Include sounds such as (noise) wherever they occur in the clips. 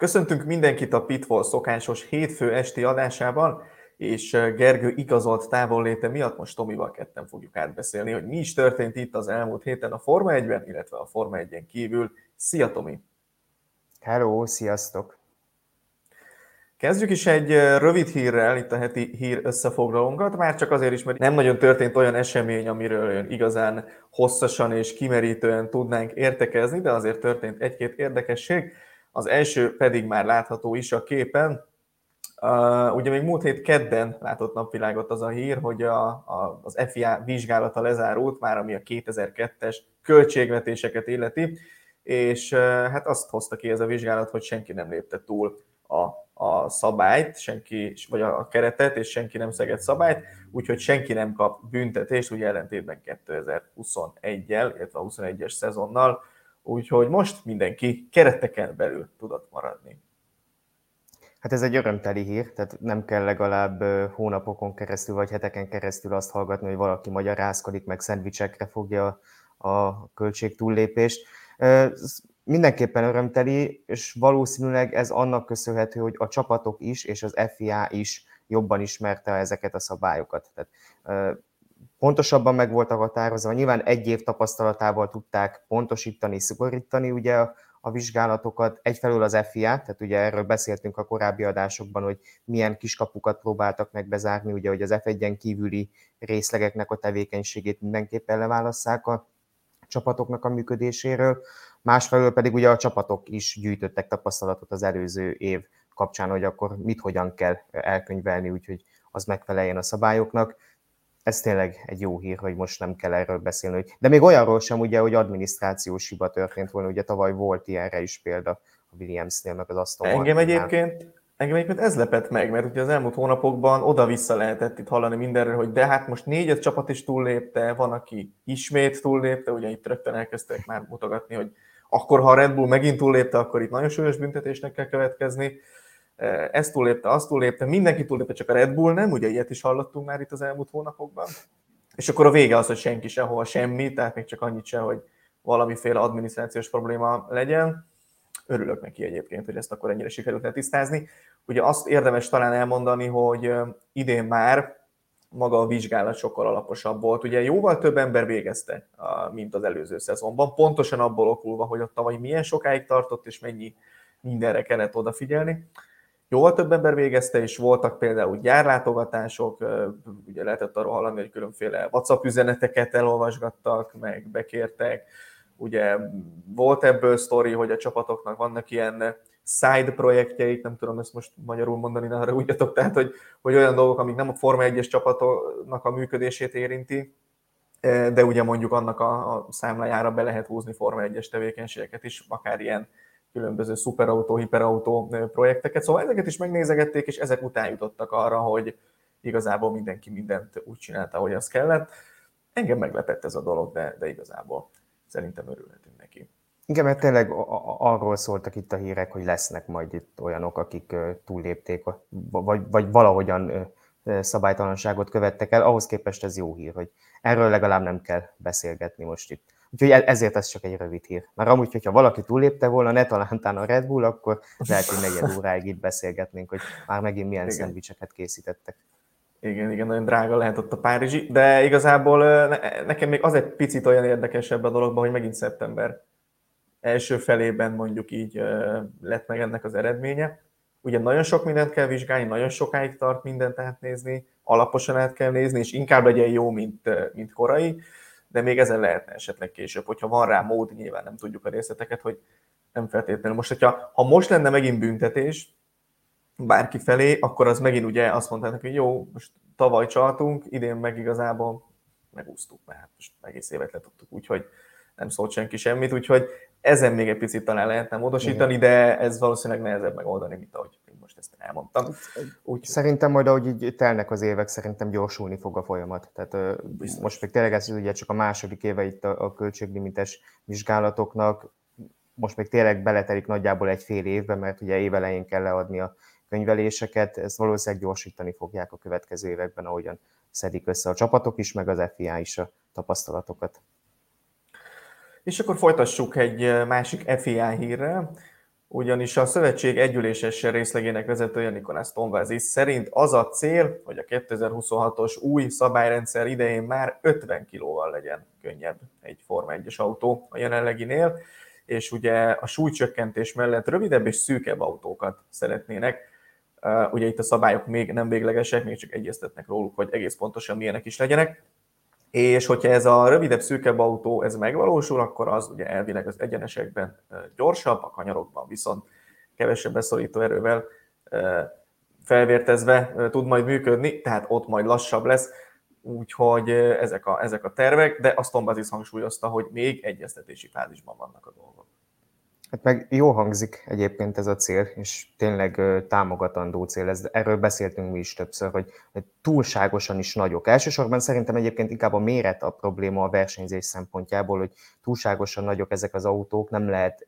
Köszöntünk mindenkit a Pitfall szokásos hétfő esti adásában, és Gergő igazolt távolléte miatt most Tomival ketten fogjuk átbeszélni, hogy mi is történt itt az elmúlt héten a Forma 1-ben, illetve a Forma 1-en kívül. Szia Tomi! Hello, sziasztok! Kezdjük is egy rövid hírrel, itt a heti hír összefoglalónkat, már csak azért is, mert nem nagyon történt olyan esemény, amiről igazán hosszasan és kimerítően tudnánk értekezni, de azért történt egy-két érdekesség. Az első pedig már látható is a képen. Uh, ugye még múlt hét kedden látott napvilágot az a hír, hogy a, a, az FIA vizsgálata lezárult, már ami a 2002-es költségvetéseket illeti, és uh, hát azt hozta ki ez a vizsgálat, hogy senki nem lépte túl a, a szabályt, senki, vagy a keretet, és senki nem szegett szabályt, úgyhogy senki nem kap büntetést, ugye ellentétben 2021-jel, illetve a 21-es szezonnal, úgyhogy most mindenki kereteken belül tudott maradni. Hát ez egy örömteli hír, tehát nem kell legalább hónapokon keresztül vagy heteken keresztül azt hallgatni, hogy valaki magyarázkodik, meg szendvicsekre fogja a költség túllépést. Mindenképpen örömteli, és valószínűleg ez annak köszönhető, hogy a csapatok is, és az FIA is jobban ismerte ezeket a szabályokat. Tehát pontosabban meg voltak határozva. Nyilván egy év tapasztalatával tudták pontosítani, szigorítani ugye a, a vizsgálatokat. Egyfelől az FIA, tehát ugye erről beszéltünk a korábbi adásokban, hogy milyen kiskapukat próbáltak meg bezárni, ugye, hogy az F1-en kívüli részlegeknek a tevékenységét mindenképpen leválasszák a csapatoknak a működéséről. Másfelől pedig ugye a csapatok is gyűjtöttek tapasztalatot az előző év kapcsán, hogy akkor mit hogyan kell elkönyvelni, úgyhogy az megfeleljen a szabályoknak ez tényleg egy jó hír, hogy most nem kell erről beszélni. De még olyanról sem, ugye, hogy adminisztrációs hiba történt volna, ugye tavaly volt ilyenre is példa a Williamsnél, meg az Aston Engem egyébként, engem egyébként ez lepett meg, mert ugye az elmúlt hónapokban oda-vissza lehetett itt hallani mindenről, hogy de hát most négy csapat is túllépte, van, aki ismét túllépte, ugye itt rögtön elkezdtek már mutogatni, hogy akkor, ha a Red Bull megint túllépte, akkor itt nagyon súlyos büntetésnek kell következni ezt túlépte, azt túlépte, mindenki túlépte, csak a Red Bull nem, ugye ilyet is hallottunk már itt az elmúlt hónapokban. És akkor a vége az, hogy senki sehol semmi, tehát még csak annyit se, hogy valamiféle adminisztrációs probléma legyen. Örülök neki egyébként, hogy ezt akkor ennyire sikerült letisztázni. Ugye azt érdemes talán elmondani, hogy idén már maga a vizsgálat sokkal alaposabb volt. Ugye jóval több ember végezte, mint az előző szezonban, pontosan abból okulva, hogy ott tavaly milyen sokáig tartott, és mennyi mindenre kellett odafigyelni jóval több ember végezte, és voltak például gyárlátogatások, ugye lehetett arról hallani, hogy különféle WhatsApp üzeneteket elolvasgattak, meg bekértek, ugye volt ebből sztori, hogy a csapatoknak vannak ilyen side projektjeik, nem tudom ezt most magyarul mondani, ne arra ugyatok, tehát hogy, hogy olyan dolgok, amik nem a Forma 1-es csapatoknak a működését érinti, de ugye mondjuk annak a, a számlájára be lehet húzni Forma 1-es tevékenységeket is, akár ilyen különböző szuperautó, hiperautó projekteket. Szóval ezeket is megnézegették, és ezek után jutottak arra, hogy igazából mindenki mindent úgy csinálta, ahogy az kellett. Engem meglepett ez a dolog, de, de igazából szerintem örülhetünk neki. Igen, mert tényleg arról szóltak itt a hírek, hogy lesznek majd itt olyanok, akik túllépték, vagy, vagy valahogyan szabálytalanságot követtek el, ahhoz képest ez jó hír, hogy erről legalább nem kell beszélgetni most itt. Úgyhogy e- ezért ez csak egy rövid hír. Mert amúgy, hogyha valaki túlépte volna, ne talántán a Red Bull, akkor lehet, hogy negyed óráig itt beszélgetnénk, hogy már megint milyen igen. szendvicseket készítettek. Igen, igen, nagyon drága lehet ott a Párizsi, de igazából nekem még az egy picit olyan érdekesebb a dologban, hogy megint szeptember első felében mondjuk így lett meg ennek az eredménye. Ugye nagyon sok mindent kell vizsgálni, nagyon sokáig tart mindent átnézni, alaposan át kell nézni, és inkább legyen jó, mint, mint korai de még ezen lehetne esetleg később, hogyha van rá mód, nyilván nem tudjuk a részleteket, hogy nem feltétlenül. Most, hogyha ha most lenne megint büntetés bárki felé, akkor az megint ugye azt mondták, hogy jó, most tavaly csaltunk, idén meg igazából megúsztuk, mert hát most egész évet letudtuk, úgyhogy nem szólt senki semmit, úgyhogy ezen még egy picit talán lehetne módosítani, Igen. de ez valószínűleg nehezebb megoldani, mint ahogy most ezt elmondtam. Úgy, szerintem majd, ahogy így telnek az évek, szerintem gyorsulni fog a folyamat. Tehát Biztos. most még tényleg ez ugye csak a második éve itt a, a költséglimites vizsgálatoknak, most még tényleg beletelik nagyjából egy fél évbe, mert ugye évelején kell leadni a könyveléseket, ezt valószínűleg gyorsítani fogják a következő években, ahogyan szedik össze a csapatok is, meg az FIA is a tapasztalatokat. És akkor folytassuk egy másik FIA hírrel. ugyanis a szövetség együléses részlegének vezetője Nikolász Tomvázis szerint az a cél, hogy a 2026-os új szabályrendszer idején már 50 kilóval legyen könnyebb egy Forma 1-es autó a jelenleginél, és ugye a súlycsökkentés mellett rövidebb és szűkebb autókat szeretnének. Ugye itt a szabályok még nem véglegesek, még csak egyeztetnek róluk, hogy egész pontosan milyenek is legyenek. És hogyha ez a rövidebb, szűkebb autó ez megvalósul, akkor az ugye elvileg az egyenesekben gyorsabb, a kanyarokban viszont kevesebb beszorító erővel felvértezve tud majd működni, tehát ott majd lassabb lesz, úgyhogy ezek a, ezek a tervek, de azt Tombazis hangsúlyozta, hogy még egyeztetési fázisban vannak a dolgok. Hát meg jó hangzik egyébként ez a cél, és tényleg támogatandó cél. Ez, erről beszéltünk mi is többször, hogy, hogy túlságosan is nagyok. Elsősorban szerintem egyébként inkább a méret a probléma a versenyzés szempontjából, hogy túlságosan nagyok ezek az autók, nem lehet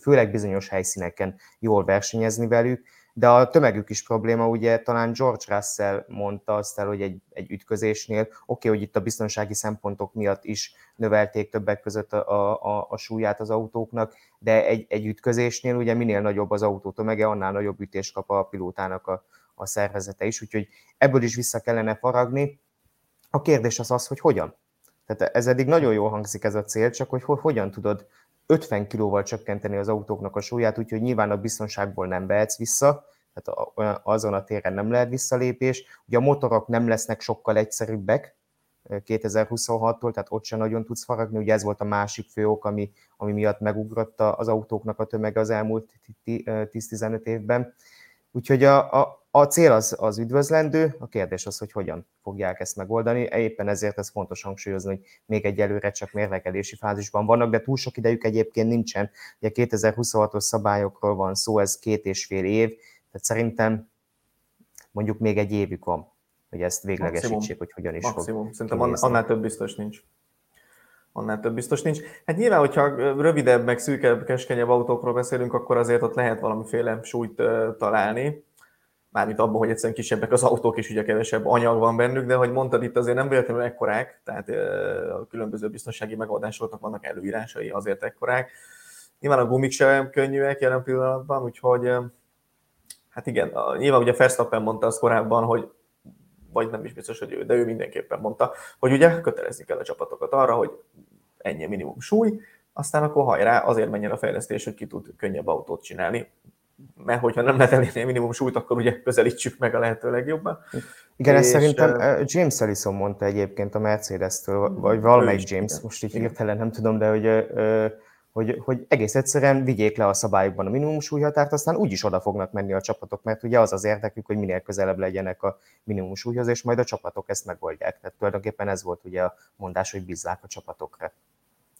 főleg bizonyos helyszíneken jól versenyezni velük, de a tömegük is probléma, ugye talán George Russell mondta azt el, hogy egy, egy ütközésnél, oké, okay, hogy itt a biztonsági szempontok miatt is növelték többek között a, a, a súlyát az autóknak, de egy, egy ütközésnél ugye minél nagyobb az autó tömege, annál nagyobb ütést kap a pilótának a, a szervezete is, úgyhogy ebből is vissza kellene faragni. A kérdés az az, hogy hogyan. Tehát ez eddig nagyon jól hangzik ez a cél, csak hogy hogyan tudod 50 kilóval csökkenteni az autóknak a súlyát, úgyhogy nyilván a biztonságból nem vehetsz vissza, tehát azon a téren nem lehet visszalépés. Ugye a motorok nem lesznek sokkal egyszerűbbek 2026-tól, tehát ott sem nagyon tudsz faragni, ugye ez volt a másik fő ok, ami, ami miatt megugrott az autóknak a tömege az elmúlt 10-15 évben. Úgyhogy a, a, a cél az, az üdvözlendő, a kérdés az, hogy hogyan fogják ezt megoldani. Éppen ezért ez fontos hangsúlyozni, hogy még egyelőre csak mérlegelési fázisban vannak, de túl sok idejük egyébként nincsen. Ugye 2026-os szabályokról van szó, ez két és fél év, tehát szerintem mondjuk még egy évük van, hogy ezt véglegesítsék, Maximum. hogy hogyan is Maximum. fog Szerintem kinézni. annál több biztos nincs. Annál több biztos nincs. Hát nyilván, hogyha rövidebb, meg szűkebb, keskenyebb autókról beszélünk, akkor azért ott lehet valamiféle súlyt találni mármint abban, hogy egyszerűen kisebbek az autók, és ugye kevesebb anyag van bennük, de hogy mondtad itt azért nem véletlenül ekkorák, tehát a különböző biztonsági megoldásoknak vannak előírásai, azért ekkorák. Nyilván a gumik sem könnyűek jelen pillanatban, úgyhogy hát igen, nyilván ugye Verstappen mondta azt korábban, hogy vagy nem is biztos, hogy ő, de ő mindenképpen mondta, hogy ugye kötelezni kell a csapatokat arra, hogy ennyi minimum súly, aztán akkor hajrá, azért menjen a fejlesztés, hogy ki tud könnyebb autót csinálni mert hogyha nem lehet elérni a minimum súlyt, akkor ugye közelítsük meg a lehető legjobban. Igen, és, ezt szerintem James Ellison mondta egyébként a Mercedes-től, vagy valamelyik James, igen, most így hirtelen nem tudom, de hogy, hogy, hogy egész egyszerűen vigyék le a szabályokban a minimum súlyhatárt, aztán úgyis oda fognak menni a csapatok, mert ugye az az érdekük, hogy minél közelebb legyenek a minimum súlyhoz, és majd a csapatok ezt megoldják. Tehát tulajdonképpen ez volt ugye a mondás, hogy bízzák a csapatokra.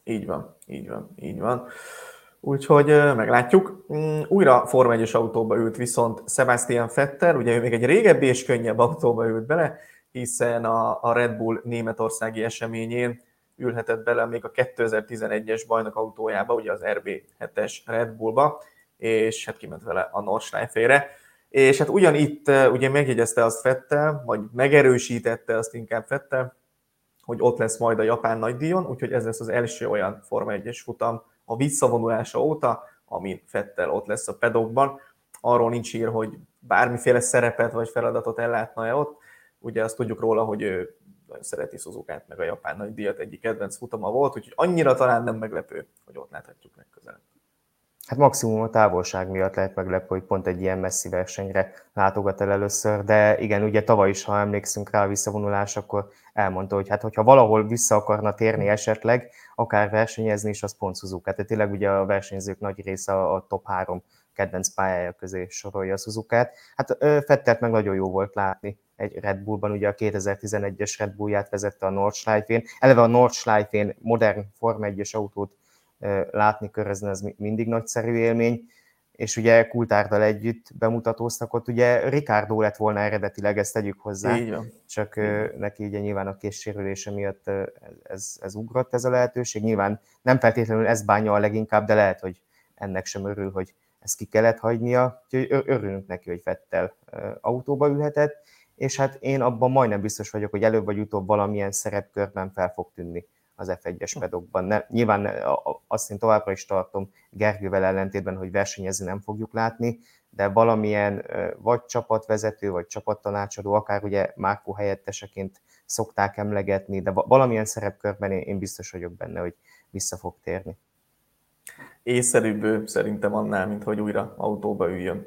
Így van, így van, így van. Úgyhogy meglátjuk. Mm, újra Forma 1 autóba ült viszont Sebastian Vettel, ugye ő még egy régebbi és könnyebb autóba ült bele, hiszen a, a Red Bull németországi eseményén ülhetett bele még a 2011-es bajnok autójába, ugye az RB7-es Red Bullba, és hát kiment vele a Nordschleife-ére. És hát ugyanitt ugye megjegyezte azt Fettel, vagy megerősítette azt inkább Fettel, hogy ott lesz majd a japán nagydíjon, úgyhogy ez lesz az első olyan Forma 1-es futam, a visszavonulása óta, amin Fettel ott lesz a pedokban. Arról nincs ír, hogy bármiféle szerepet vagy feladatot ellátna-e ott. Ugye azt tudjuk róla, hogy ő nagyon szereti suzuka meg a japán nagy díjat egyik kedvenc futama volt, úgyhogy annyira talán nem meglepő, hogy ott láthatjuk legközelebb. Hát maximum a távolság miatt lehet meglepő, hogy pont egy ilyen messzi versenyre látogat el először, de igen, ugye tavaly is, ha emlékszünk rá a visszavonulás, akkor elmondta, hogy hát hogyha valahol vissza akarna térni esetleg, akár versenyezni is, az pont Suzuka. Tehát tényleg ugye a versenyzők nagy része a top három kedvenc pályája közé sorolja a Suzuka-t. Hát Fettert meg nagyon jó volt látni egy Red Bullban, ugye a 2011-es Red Bullját vezette a Nordschleife-n. Eleve a Nordschleife-n modern Form 1-es autót látni, körözni, ez mindig nagyszerű élmény, és ugye Kultárdal együtt bemutatóztak ott, ugye Ricardo lett volna eredetileg, ezt tegyük hozzá, Így van. csak Így. neki ugye nyilván a készsérülése miatt ez, ez ugrott ez a lehetőség, nyilván nem feltétlenül ez bánja a leginkább, de lehet, hogy ennek sem örül, hogy ezt ki kellett hagynia, úgyhogy örülünk neki, hogy Fettel autóba ülhetett, és hát én abban majdnem biztos vagyok, hogy előbb vagy utóbb valamilyen szerepkörben fel fog tűnni az F1-es pedokban. Ne, nyilván azt én továbbra is tartom Gergővel ellentétben, hogy versenyezni nem fogjuk látni, de valamilyen vagy csapatvezető, vagy csapattanácsadó, akár ugye Márkó helyetteseként szokták emlegetni, de valamilyen szerepkörben én biztos vagyok benne, hogy vissza fog térni. Észszerűbb szerintem annál, mint hogy újra autóba üljön.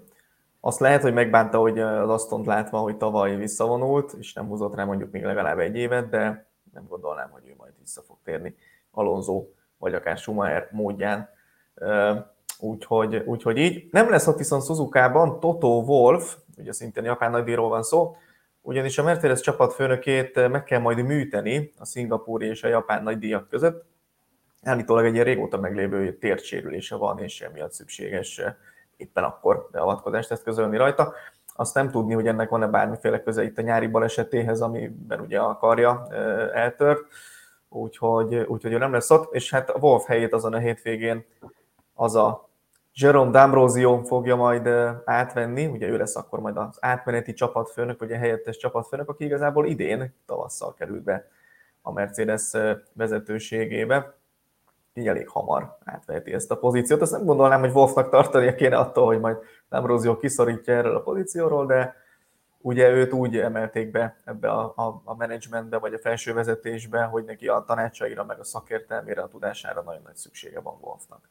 Azt lehet, hogy megbánta, hogy az Asztont látva, hogy tavaly visszavonult, és nem húzott rá mondjuk még legalább egy évet, de nem gondolnám, hogy ő majd vissza fog térni Alonso, vagy akár Schumacher módján. Úgyhogy, úgyhogy így. Nem lesz ott viszont Suzuka-ban Toto Wolf, ugye szintén japán nagydíjról van szó, ugyanis a Mercedes csapatfőnökét meg kell majd műteni a szingapúri és a japán nagydíjak között. Állítólag egy ilyen régóta meglévő térsérülése van, és emiatt szükséges éppen akkor beavatkozást ezt közölni rajta. Azt nem tudni, hogy ennek van-e bármiféle köze itt a nyári balesetéhez, amiben ugye a karja eltört, úgyhogy, úgyhogy ő nem lesz ott, és hát a Wolf helyét azon a hétvégén az a Jerome D'Ambrosio fogja majd átvenni, ugye ő lesz akkor majd az átmeneti csapatfőnök, vagy a helyettes csapatfőnök, aki igazából idén tavasszal került be a Mercedes vezetőségébe így elég hamar átveheti ezt a pozíciót. Azt nem gondolnám, hogy Wolfnak tartania kéne attól, hogy majd Ambrosio kiszorítja erről a pozícióról, de ugye őt úgy emelték be ebbe a, a, a menedzsmentbe, vagy a felső vezetésbe, hogy neki a tanácsaira, meg a szakértelmére, a tudására nagyon nagy szüksége van Wolfnak.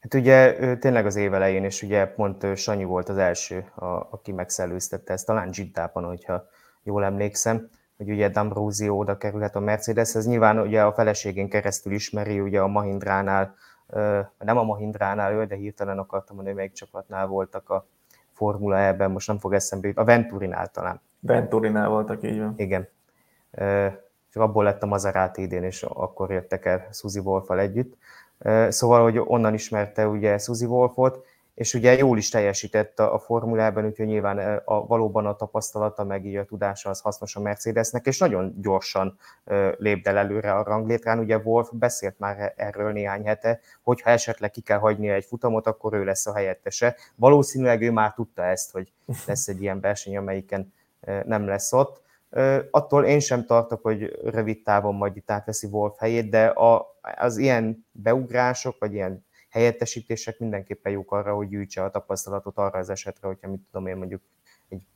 Hát ugye tényleg az év elején, és ugye pont Sanyi volt az első, a, aki megszellőztette ezt, talán Gittában, hogyha jól emlékszem hogy ugye D'Ambrosio oda kerülhet a Mercedeshez. Nyilván ugye a feleségén keresztül ismeri, ugye a Mahindránál, nem a Mahindránál ő, de hirtelen akartam mondani, melyik csapatnál voltak a Formula E-ben, most nem fog eszembe jutni, a Venturinál talán. Venturinál voltak, így van. Igen. Csak abból lett a Maserati idén, és akkor jöttek el Suzy wolf együtt. Szóval, hogy onnan ismerte ugye Suzy Wolfot, és ugye jól is teljesített a, formulában, úgyhogy nyilván a, valóban a tapasztalata, meg így a tudása az hasznos a Mercedesnek, és nagyon gyorsan lép el előre a ranglétrán. Ugye Wolf beszélt már erről néhány hete, hogyha esetleg ki kell hagyni egy futamot, akkor ő lesz a helyettese. Valószínűleg ő már tudta ezt, hogy lesz egy ilyen verseny, amelyiken nem lesz ott. Attól én sem tartok, hogy rövid távon majd itt átveszi Wolf helyét, de a, az ilyen beugrások, vagy ilyen helyettesítések mindenképpen jók arra, hogy gyűjtse a tapasztalatot arra az esetre, hogyha mit tudom én mondjuk egy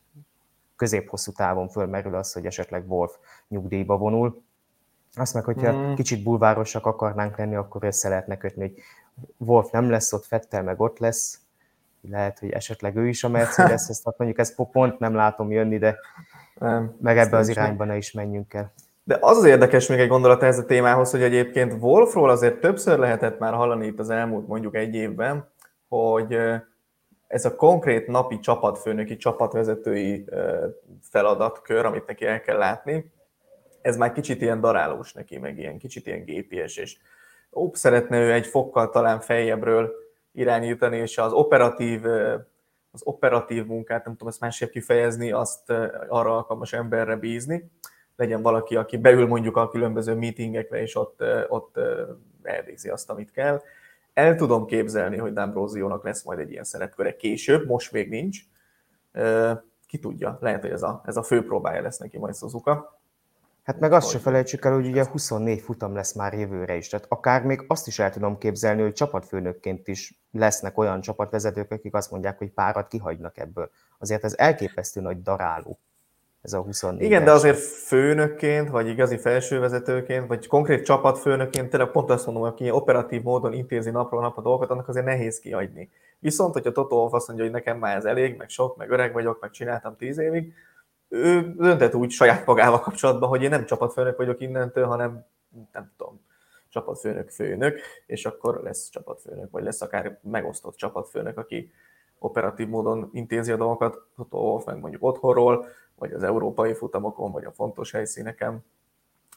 középhosszú távon fölmerül az, hogy esetleg Wolf nyugdíjba vonul. Azt meg, hogyha mm. kicsit bulvárosak akarnánk lenni, akkor össze lehetne kötni, hogy Wolf nem lesz ott, Fettel meg ott lesz, lehet, hogy esetleg ő is a Mercedes, ezt mondjuk ezt pont nem látom jönni, de nem, meg ebbe az irányba ne is menjünk el. De az az érdekes még egy gondolat ez a témához, hogy egyébként Wolfról azért többször lehetett már hallani itt az elmúlt mondjuk egy évben, hogy ez a konkrét napi csapatfőnöki, csapatvezetői feladatkör, amit neki el kell látni, ez már kicsit ilyen darálós neki, meg ilyen kicsit ilyen gépies, és ó, szeretne ő egy fokkal talán feljebbről irányítani, és az operatív, az operatív munkát, nem tudom ezt másképp kifejezni, azt arra alkalmas emberre bízni legyen valaki, aki beül mondjuk a különböző meetingekre, és ott, ott elvégzi azt, amit kell. El tudom képzelni, hogy D'Ambrosiónak lesz majd egy ilyen szerepköre később, most még nincs. Ki tudja, lehet, hogy ez a, ez a fő próbája lesz neki majd Suzuka. Hát meg azt se felejtsük el, hogy ugye 24 futam lesz már jövőre is, tehát akár még azt is el tudom képzelni, hogy csapatfőnökként is lesznek olyan csapatvezetők, akik azt mondják, hogy párat kihagynak ebből. Azért ez elképesztő nagy daráló ez a 24 Igen, de azért főnökként, vagy igazi felsővezetőként, vagy konkrét csapatfőnökként tényleg pont azt mondom, aki operatív módon intézi napról napra dolgokat, annak azért nehéz kiadni. Viszont, hogyha Wolff azt mondja, hogy nekem már ez elég, meg sok, meg öreg vagyok, meg csináltam tíz évig, ő döntett úgy saját magával kapcsolatban, hogy én nem csapatfőnök vagyok innentől, hanem nem tudom, csapatfőnök, főnök, és akkor lesz csapatfőnök, vagy lesz akár megosztott csapatfőnök, aki operatív módon intézi a dolgokat, Toto Wolff meg mondjuk otthonról, vagy az európai futamokon, vagy a fontos helyszíneken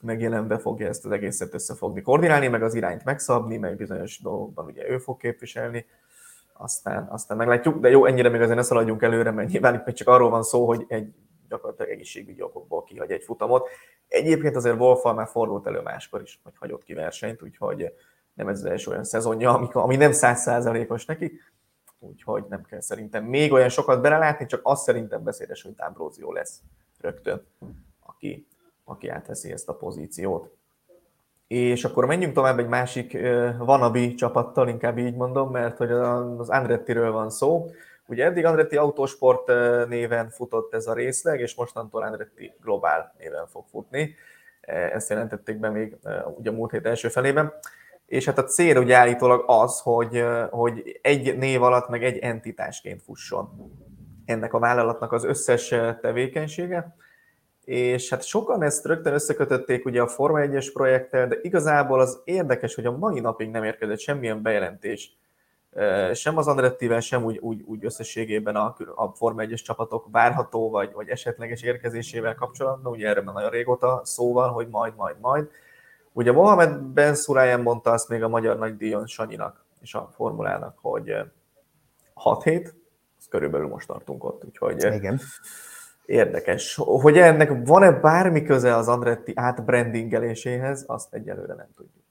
megjelenve fogja ezt az egészet összefogni, koordinálni, meg az irányt megszabni, meg bizonyos dolgokban ugye ő fog képviselni, aztán, aztán meglátjuk, de jó, ennyire még azért ne szaladjunk előre, mert nyilván itt csak arról van szó, hogy egy gyakorlatilag egészségügyi okokból kihagy egy futamot. Egyébként azért Wolffal már fordult elő máskor is, hogy hagyott ki versenyt, úgyhogy nem ez az első olyan szezonja, ami, ami nem százszázalékos neki, úgyhogy nem kell szerintem még olyan sokat belelátni, csak azt szerintem beszédes, hogy D'Ambrosio lesz rögtön, aki, aki átveszi ezt a pozíciót. És akkor menjünk tovább egy másik vanabi csapattal, inkább így mondom, mert hogy az Andrettiről van szó. Ugye eddig Andretti Autosport néven futott ez a részleg, és mostantól Andretti Global néven fog futni. Ezt jelentették be még ugye a múlt hét első felében. És hát a cél ugye állítólag az, hogy, hogy egy név alatt meg egy entitásként fusson ennek a vállalatnak az összes tevékenysége és hát sokan ezt rögtön összekötötték ugye a Forma 1-es projekttel, de igazából az érdekes, hogy a mai napig nem érkezett semmilyen bejelentés sem az Andrettivel, sem úgy, úgy, úgy összességében a, a Forma 1-es csapatok várható vagy, vagy esetleges érkezésével kapcsolatban, ugye erről már nagyon régóta szó van, hogy majd, majd, majd. Ugye Mohamed Ben Surayen mondta azt még a magyar nagydíjon Sanyinak és a formulának, hogy 6 hét, az körülbelül most tartunk ott, úgyhogy Igen. Érdekes. Hogy ennek van-e bármi köze az Andretti átbrandingeléséhez, azt egyelőre nem tudjuk.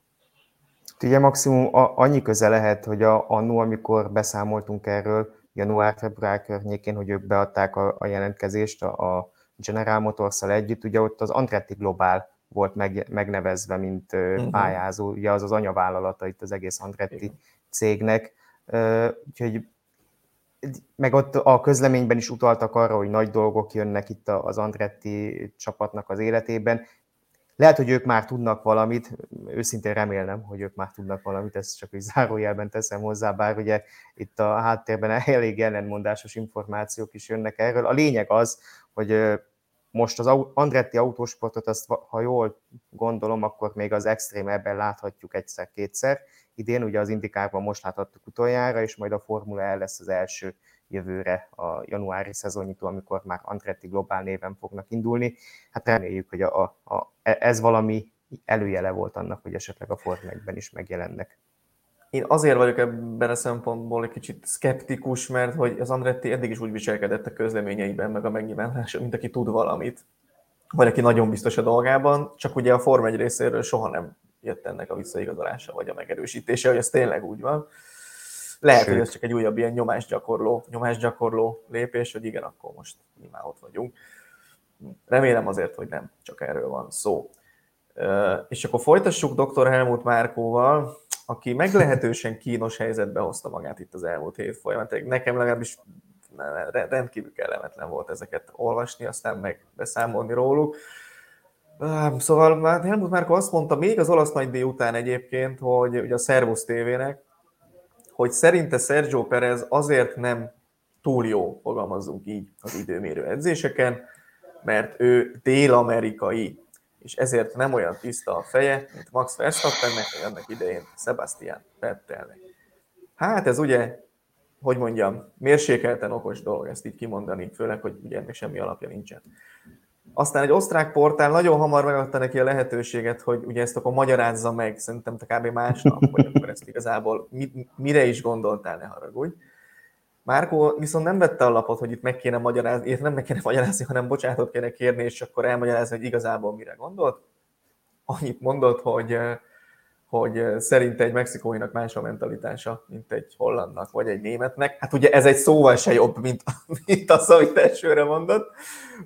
Ugye maximum annyi köze lehet, hogy a, annó, amikor beszámoltunk erről, január-február környékén, hogy ők beadták a, a jelentkezést a, a General motors együtt, ugye ott az Andretti Global volt meg, megnevezve, mint uh-huh. pályázó, ugye az az anyavállalata itt az egész Andretti Igen. cégnek, úgyhogy meg ott a közleményben is utaltak arra, hogy nagy dolgok jönnek itt az Andretti csapatnak az életében. Lehet, hogy ők már tudnak valamit, őszintén remélem, hogy ők már tudnak valamit, ezt csak egy zárójelben teszem hozzá, bár ugye itt a háttérben elég ellenmondásos információk is jönnek erről. A lényeg az, hogy most az Andretti autósportot, azt, ha jól gondolom, akkor még az extrém ebben láthatjuk egyszer-kétszer. Idén ugye az Indikárban most láthattuk utoljára, és majd a Formula el lesz az első jövőre a januári szezonnyitó, amikor már Andretti Globál néven fognak indulni. Hát reméljük, hogy a, a, ez valami előjele volt annak, hogy esetleg a Forma is megjelennek. Én azért vagyok ebben a szempontból egy kicsit szkeptikus, mert hogy az Andretti eddig is úgy viselkedett a közleményeiben, meg a megnyilvánulása, mint aki tud valamit, vagy aki nagyon biztos a dolgában, csak ugye a Forma 1 részéről soha nem jött ennek a visszaigazolása, vagy a megerősítése, hogy ez tényleg úgy van. Lehet, Sőt. hogy ez csak egy újabb ilyen nyomásgyakorló, nyomásgyakorló lépés, hogy igen, akkor most mi már ott vagyunk. Remélem azért, hogy nem csak erről van szó. És akkor folytassuk dr. Helmut Márkóval, aki meglehetősen kínos helyzetbe hozta magát itt az elmúlt hét folyamán. Nekem legalábbis rendkívül kellemetlen volt ezeket olvasni, aztán meg beszámolni róluk. Szóval Helmut Márko azt mondta még az olasz nagydíj után egyébként, hogy ugye a Servus TV-nek, hogy szerinte Sergio Perez azért nem túl jó, fogalmazzunk így, az időmérő edzéseken, mert ő dél-amerikai és ezért nem olyan tiszta a feje, mint Max Verstappennek, vagy annak idején Sebastian Vettelnek. Hát ez ugye, hogy mondjam, mérsékelten okos dolog ezt így kimondani, főleg, hogy ugye ennek semmi alapja nincsen. Aztán egy osztrák portál nagyon hamar megadta neki a lehetőséget, hogy ugye ezt akkor magyarázza meg, szerintem te kb. másnap, hogy akkor ezt igazából mire is gondoltál, ne haragudj. Márkó viszont nem vette a lapot, hogy itt meg kéne magyarázni, itt nem meg kéne magyarázni, hanem bocsánatot kéne kérni, és akkor elmagyarázni, hogy igazából mire gondolt. Annyit mondott, hogy, hogy szerinte egy mexikóinak más a mentalitása, mint egy hollandnak, vagy egy németnek. Hát ugye ez egy szóval se jobb, mint, (laughs) mint az, amit elsőre mondott.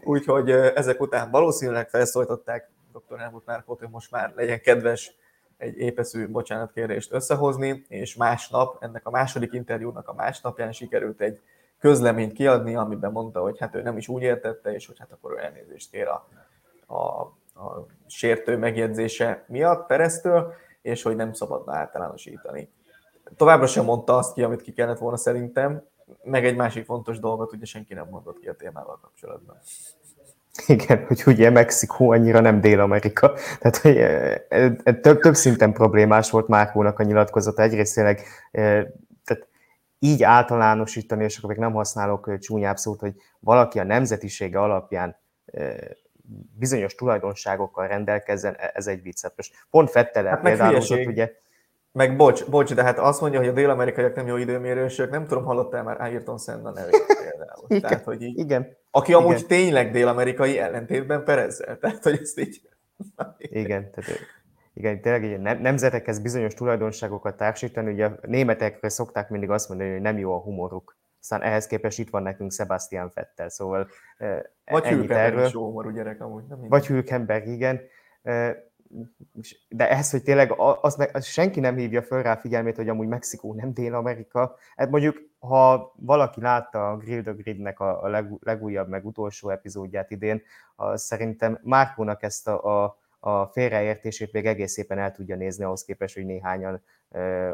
Úgyhogy ezek után valószínűleg felszólították dr. Helmut Márkót, hogy most már legyen kedves egy épeszű bocsánatkérést összehozni, és másnap, ennek a második interjúnak a másnapján sikerült egy közleményt kiadni, amiben mondta, hogy hát ő nem is úgy értette, és hogy hát akkor ő elnézést kér a, a, a sértő megjegyzése miatt Pereztől, és hogy nem szabadna általánosítani. Továbbra sem mondta azt ki, amit ki kellett volna szerintem, meg egy másik fontos dolgot ugye senki nem mondott ki a témával kapcsolatban. Igen, hogy ugye Mexikó annyira nem Dél-Amerika. Tehát hogy e, e, e, több, több szinten problémás volt Márkónak a nyilatkozata. Egyrészt tényleg tehát így általánosítani, és akkor még nem használok csúnyább szót, hogy valaki a nemzetisége alapján bizonyos tulajdonságokkal rendelkezzen, ez egy vicc. Most pont Fettel hát például, hogy ugye meg bocs, bocs, de hát azt mondja, hogy a dél-amerikaiak nem jó időmérősök, nem tudom, hallottál már Ayrton Senna nevét például. Igen, Tehát, hogy így, igen. Aki amúgy igen. tényleg dél-amerikai ellentétben perezzel. Tehát, hogy ezt így... Igen, tehát igen, tényleg így nemzetekhez bizonyos tulajdonságokat társítani, ugye a németekre szokták mindig azt mondani, hogy nem jó a humoruk. Aztán ehhez képest itt van nekünk Sebastian Fettel, szóval Vagy ennyit erről. is jó humorú gyerek amúgy. Nem Vagy Hülkenberg, igen de ez, hogy tényleg az, az senki nem hívja föl rá figyelmét, hogy amúgy Mexikó nem Dél-Amerika. Hát mondjuk, ha valaki látta a Grill the Gridnek a, a leg, legújabb, meg utolsó epizódját idén, az szerintem Márkónak ezt a, a, a félreértését még egész szépen el tudja nézni, ahhoz képest, hogy néhányan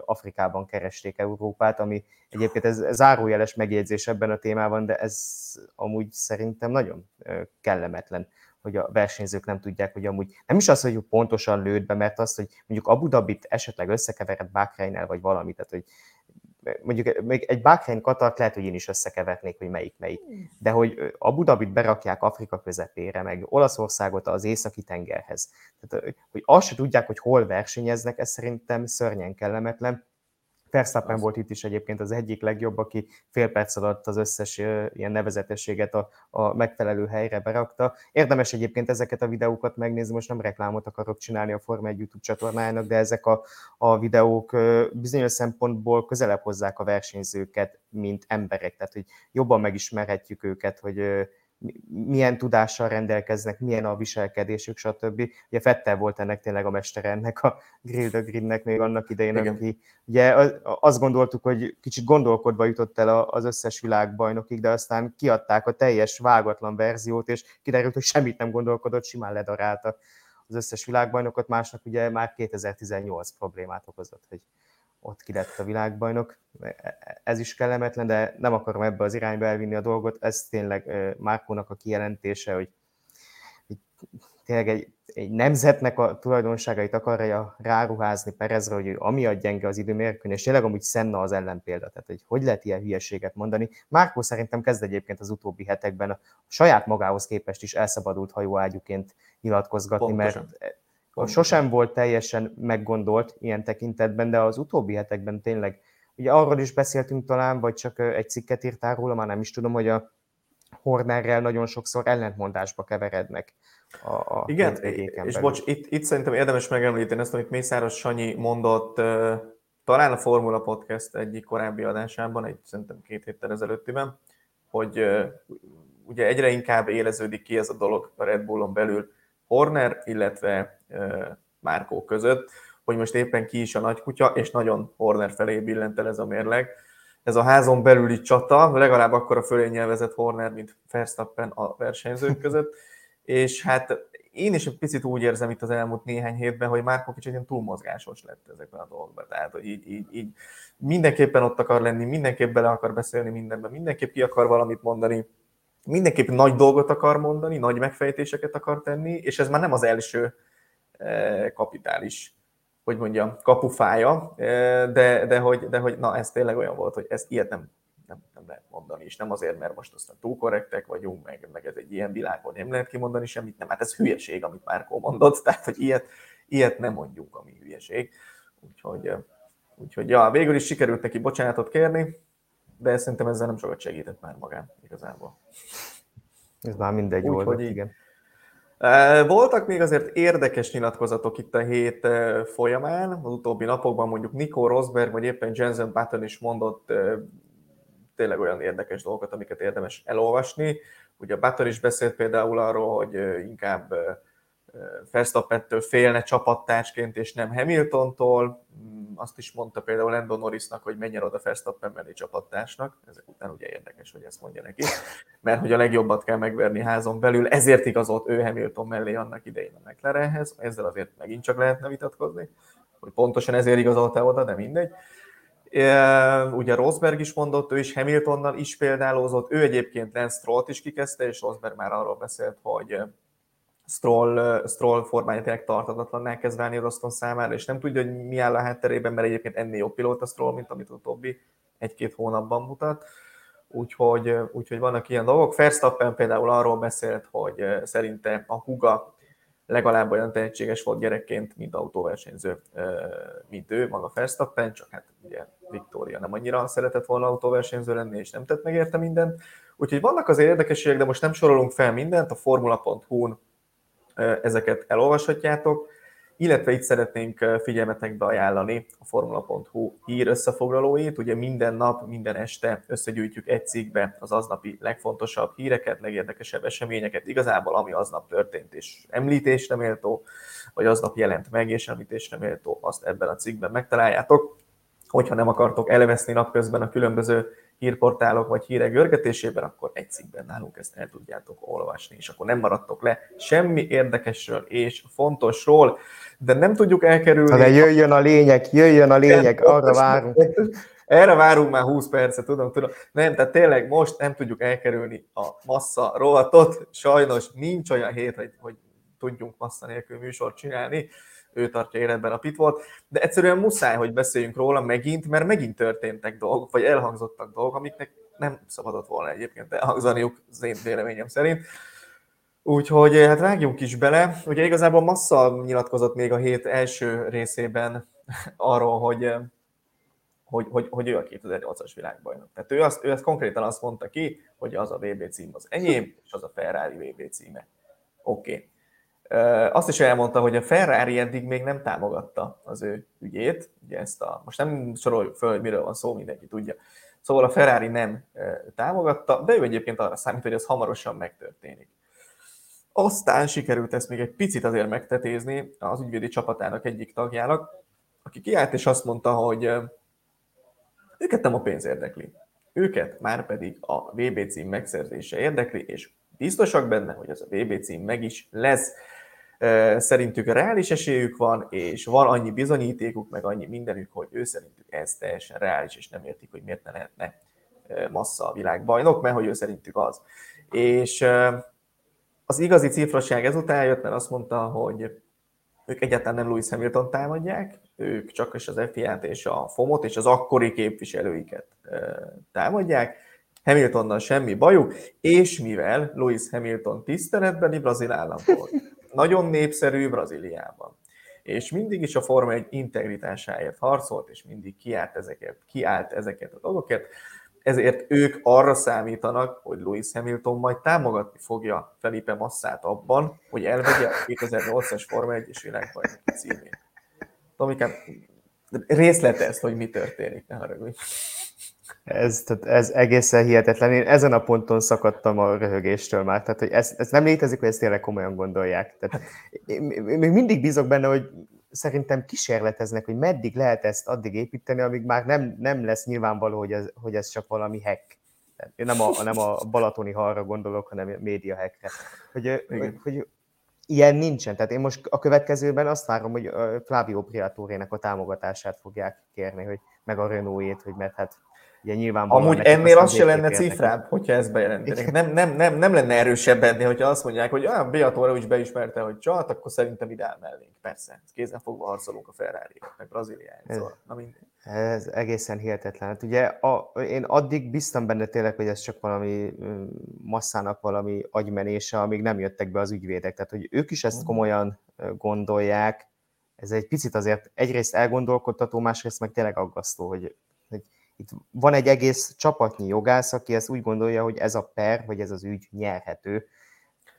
Afrikában keresték Európát, ami egyébként ez zárójeles megjegyzés ebben a témában, de ez amúgy szerintem nagyon kellemetlen hogy a versenyzők nem tudják, hogy amúgy nem is az, hogy pontosan lőd be, mert az, hogy mondjuk Abu Dhabit esetleg összekevered Bahreinnel, vagy valamit, tehát hogy mondjuk még egy Bahrein Katart lehet, hogy én is összekevernék, hogy melyik melyik. De hogy Abu Dhabit berakják Afrika közepére, meg Olaszországot az északi tengerhez. Tehát, hogy azt se tudják, hogy hol versenyeznek, ez szerintem szörnyen kellemetlen. Verstappen az. volt itt is egyébként az egyik legjobb, aki fél perc alatt az összes ilyen nevezetességet a, a megfelelő helyre berakta. Érdemes egyébként ezeket a videókat megnézni, most nem reklámot akarok csinálni a Forma 1 YouTube csatornájának, de ezek a, a videók bizonyos szempontból közelebb hozzák a versenyzőket, mint emberek, tehát hogy jobban megismerhetjük őket, hogy milyen tudással rendelkeznek, milyen a viselkedésük, stb. Ugye Fettel volt ennek tényleg a mestere ennek a Grill the Gridnek még annak idején, Igen. aki ugye azt gondoltuk, hogy kicsit gondolkodva jutott el az összes világbajnokig, de aztán kiadták a teljes vágatlan verziót, és kiderült, hogy semmit nem gondolkodott, simán ledarálta az összes világbajnokot, másnak ugye már 2018 problémát okozott, hogy ott ki lett a világbajnok. Ez is kellemetlen, de nem akarom ebbe az irányba elvinni a dolgot. Ez tényleg Márkónak a kijelentése, hogy tényleg egy, egy nemzetnek a tulajdonságait akarja ráruházni Perezre, hogy ő amiatt gyenge az időmérkőn, és tényleg amúgy Senna az ellenpélda, tehát hogy hogy lehet ilyen hülyeséget mondani. Márkó szerintem kezd egyébként az utóbbi hetekben a saját magához képest is elszabadult hajóágyuként nyilatkozgatni, Pontosan. mert sosem volt teljesen meggondolt ilyen tekintetben, de az utóbbi hetekben tényleg, ugye arról is beszéltünk talán, vagy csak egy cikket írtál róla, már nem is tudom, hogy a Hornerrel nagyon sokszor ellentmondásba keverednek. A, a Igen, és belül. bocs, itt, itt szerintem érdemes megemlíteni ezt, amit Mészáros Sanyi mondott, talán a Formula Podcast egyik korábbi adásában, egy szerintem két héttel ezelőttiben, hogy ugye egyre inkább éleződik ki ez a dolog a Red Bullon belül, Horner, illetve Márkó között, hogy most éppen ki is a nagy kutya, és nagyon Horner felé billent el ez a mérleg. Ez a házon belüli csata, legalább akkor a fölé nyelvezett Horner, mint Verstappen a versenyzők (laughs) között, és hát én is egy picit úgy érzem itt az elmúlt néhány hétben, hogy Márkó kicsit ilyen túlmozgásos lett ezekben a dolgokban. Tehát, hogy így, így, így mindenképpen ott akar lenni, mindenképp bele akar beszélni mindenben, mindenképp ki akar valamit mondani, mindenképp nagy dolgot akar mondani, nagy megfejtéseket akar tenni, és ez már nem az első kapitális, hogy mondjam, kapufája, eh, de, de, hogy, de hogy na ez tényleg olyan volt, hogy ezt ilyet nem, nem, nem lehet mondani, és nem azért, mert most aztán túl korrektek vagyunk, meg, meg ez egy ilyen világban nem lehet kimondani semmit, nem, hát ez hülyeség, amit Márkó mondott, (laughs) tehát hogy ilyet, ilyet nem mondjuk, ami hülyeség. Úgyhogy, eh, úgyhogy ja, végül is sikerült neki bocsánatot kérni, de szerintem ezzel nem sokat segített már magán igazából. Ez már mindegy Úgy, volt, igen. Voltak még azért érdekes nyilatkozatok itt a hét folyamán, az utóbbi napokban mondjuk Nico Rosberg, vagy éppen Jensen Button is mondott tényleg olyan érdekes dolgokat, amiket érdemes elolvasni. Ugye Button is beszélt például arról, hogy inkább Verstappentől félne csapattársként, és nem Hamiltontól. Azt is mondta például Lando Norrisnak, hogy menjen oda Verstappen mellé csapattársnak. Ezek után ugye érdekes, hogy ezt mondja neki. Mert hogy a legjobbat kell megverni házon belül, ezért igazolt ő Hamilton mellé annak idején a McLarenhez. Ezzel azért megint csak lehetne vitatkozni, hogy pontosan ezért igazolta oda, de mindegy. Ugye Rosberg is mondott, ő is Hamiltonnal is példálózott, ő egyébként Lance Strollt is kikezdte, és Rosberg már arról beszélt, hogy Stroll, Stroll formája tényleg tartatatlan kezd válni Roston számára, és nem tudja, hogy mi áll a hátterében, mert egyébként ennél jobb pilóta Stroll, mint amit utóbbi egy-két hónapban mutat. Úgyhogy, úgyhogy vannak ilyen dolgok. Verstappen például arról beszélt, hogy szerinte a Huga legalább olyan tehetséges volt gyerekként, mint autóversenyző, mint ő, maga Verstappen, csak hát ugye Victoria nem annyira szeretett volna autóversenyző lenni, és nem tett meg érte mindent. Úgyhogy vannak azért érdekességek, de most nem sorolunk fel mindent, a formula.hu-n ezeket elolvashatjátok, illetve itt szeretnénk figyelmetekbe ajánlani a Formula.hu hír összefoglalóit. Ugye minden nap, minden este összegyűjtjük egy cikkbe az aznapi legfontosabb híreket, legérdekesebb eseményeket, igazából ami aznap történt és említésre méltó, vagy aznap jelent meg és említésre méltó, azt ebben a cikkben megtaláljátok. Hogyha nem akartok elveszni napközben a különböző hírportálok vagy hírek görgetésében, akkor egy cikkben nálunk ezt el tudjátok olvasni, és akkor nem maradtok le semmi érdekesről és fontosról, de nem tudjuk elkerülni... De jöjjön a lényeg, jöjjön a lényeg, arra várunk. Erre várunk már 20 percet, tudom, tudom. Nem, tehát tényleg most nem tudjuk elkerülni a massza rovatot. Sajnos nincs olyan hét, hogy, hogy tudjunk massza nélkül műsort csinálni ő tartja életben a pitvolt, de egyszerűen muszáj, hogy beszéljünk róla megint, mert megint történtek dolgok, vagy elhangzottak dolgok, amiknek nem szabadott volna egyébként elhangzaniuk, az én véleményem szerint. Úgyhogy hát vágjunk is bele. Ugye igazából Massa nyilatkozott még a hét első részében (laughs) arról, hogy, hogy, hogy, hogy ő a 2008-as világbajnok. Tehát ő, azt, ő ezt konkrétan azt mondta ki, hogy az a VB cím az enyém, és az a Ferrari VB címe. Oké. Okay. Azt is elmondta, hogy a Ferrari eddig még nem támogatta az ő ügyét, ugye ezt a, most nem soroljuk föl, hogy miről van szó, mindenki tudja. Szóval a Ferrari nem támogatta, de ő egyébként arra számít, hogy ez hamarosan megtörténik. Aztán sikerült ezt még egy picit azért megtetézni az ügyvédi csapatának egyik tagjának, aki kiállt és azt mondta, hogy őket nem a pénz érdekli. Őket már pedig a VB cím megszerzése érdekli, és biztosak benne, hogy ez a VB cím meg is lesz szerintük reális esélyük van, és van annyi bizonyítékuk, meg annyi mindenük, hogy ő szerintük ez teljesen reális, és nem értik, hogy miért ne lehetne massza a világbajnok, mert hogy ő szerintük az. És az igazi cifrasság ezután jött, mert azt mondta, hogy ők egyáltalán nem Lewis Hamilton támadják, ők csak is az FIA-t és a FOMot és az akkori képviselőiket támadják, Hamiltonnal semmi bajuk, és mivel Lewis Hamilton tiszteletbeli brazil állampolgár, nagyon népszerű Brazíliában. És mindig is a Forma egy integritásáért harcolt, és mindig kiállt ezeket, kiállt ezeket a dolgokat, ezért ők arra számítanak, hogy Lewis Hamilton majd támogatni fogja Felipe Massát abban, hogy elvegye a 2008-as Forma 1-es világbajnoki címét. Tomikám, részletezd, hogy mi történik, ne haragudj. Ez, tehát ez egészen hihetetlen. Én ezen a ponton szakadtam a röhögéstől már. Tehát, hogy ez, ez nem létezik, hogy ezt tényleg komolyan gondolják. Tehát, én még mindig bízok benne, hogy szerintem kísérleteznek, hogy meddig lehet ezt addig építeni, amíg már nem, nem lesz nyilvánvaló, hogy ez, hogy ez csak valami hack. Én nem a, nem a balatoni halra gondolok, hanem a média hackre. Hogy, hogy, hogy ilyen nincsen. Tehát én most a következőben azt várom, hogy Flavio Priatorének a támogatását fogják kérni, hogy meg a Renault-ét, hogy mert hát Ugye nyilvánvalóan Amúgy ennél az se lenne cifrább, hogyha ezt bejelentenek. Nem, nem, nem, nem lenne erősebb ennél, hogyha azt mondják, hogy ah, Beato is beismerte, hogy csalt, akkor szerintem ide mellénk. Persze, kézen fogva harcolunk a ferrari meg Brazíliáért. Szóval, na Ez egészen hihetetlen. Hát ugye a, én addig biztam benne tényleg, hogy ez csak valami masszának valami agymenése, amíg nem jöttek be az ügyvédek. Tehát, hogy ők is ezt mhm. komolyan gondolják, ez egy picit azért egyrészt elgondolkodtató, másrészt meg tényleg aggasztó, hogy itt van egy egész csapatnyi jogász, aki ezt úgy gondolja, hogy ez a per, vagy ez az ügy nyerhető,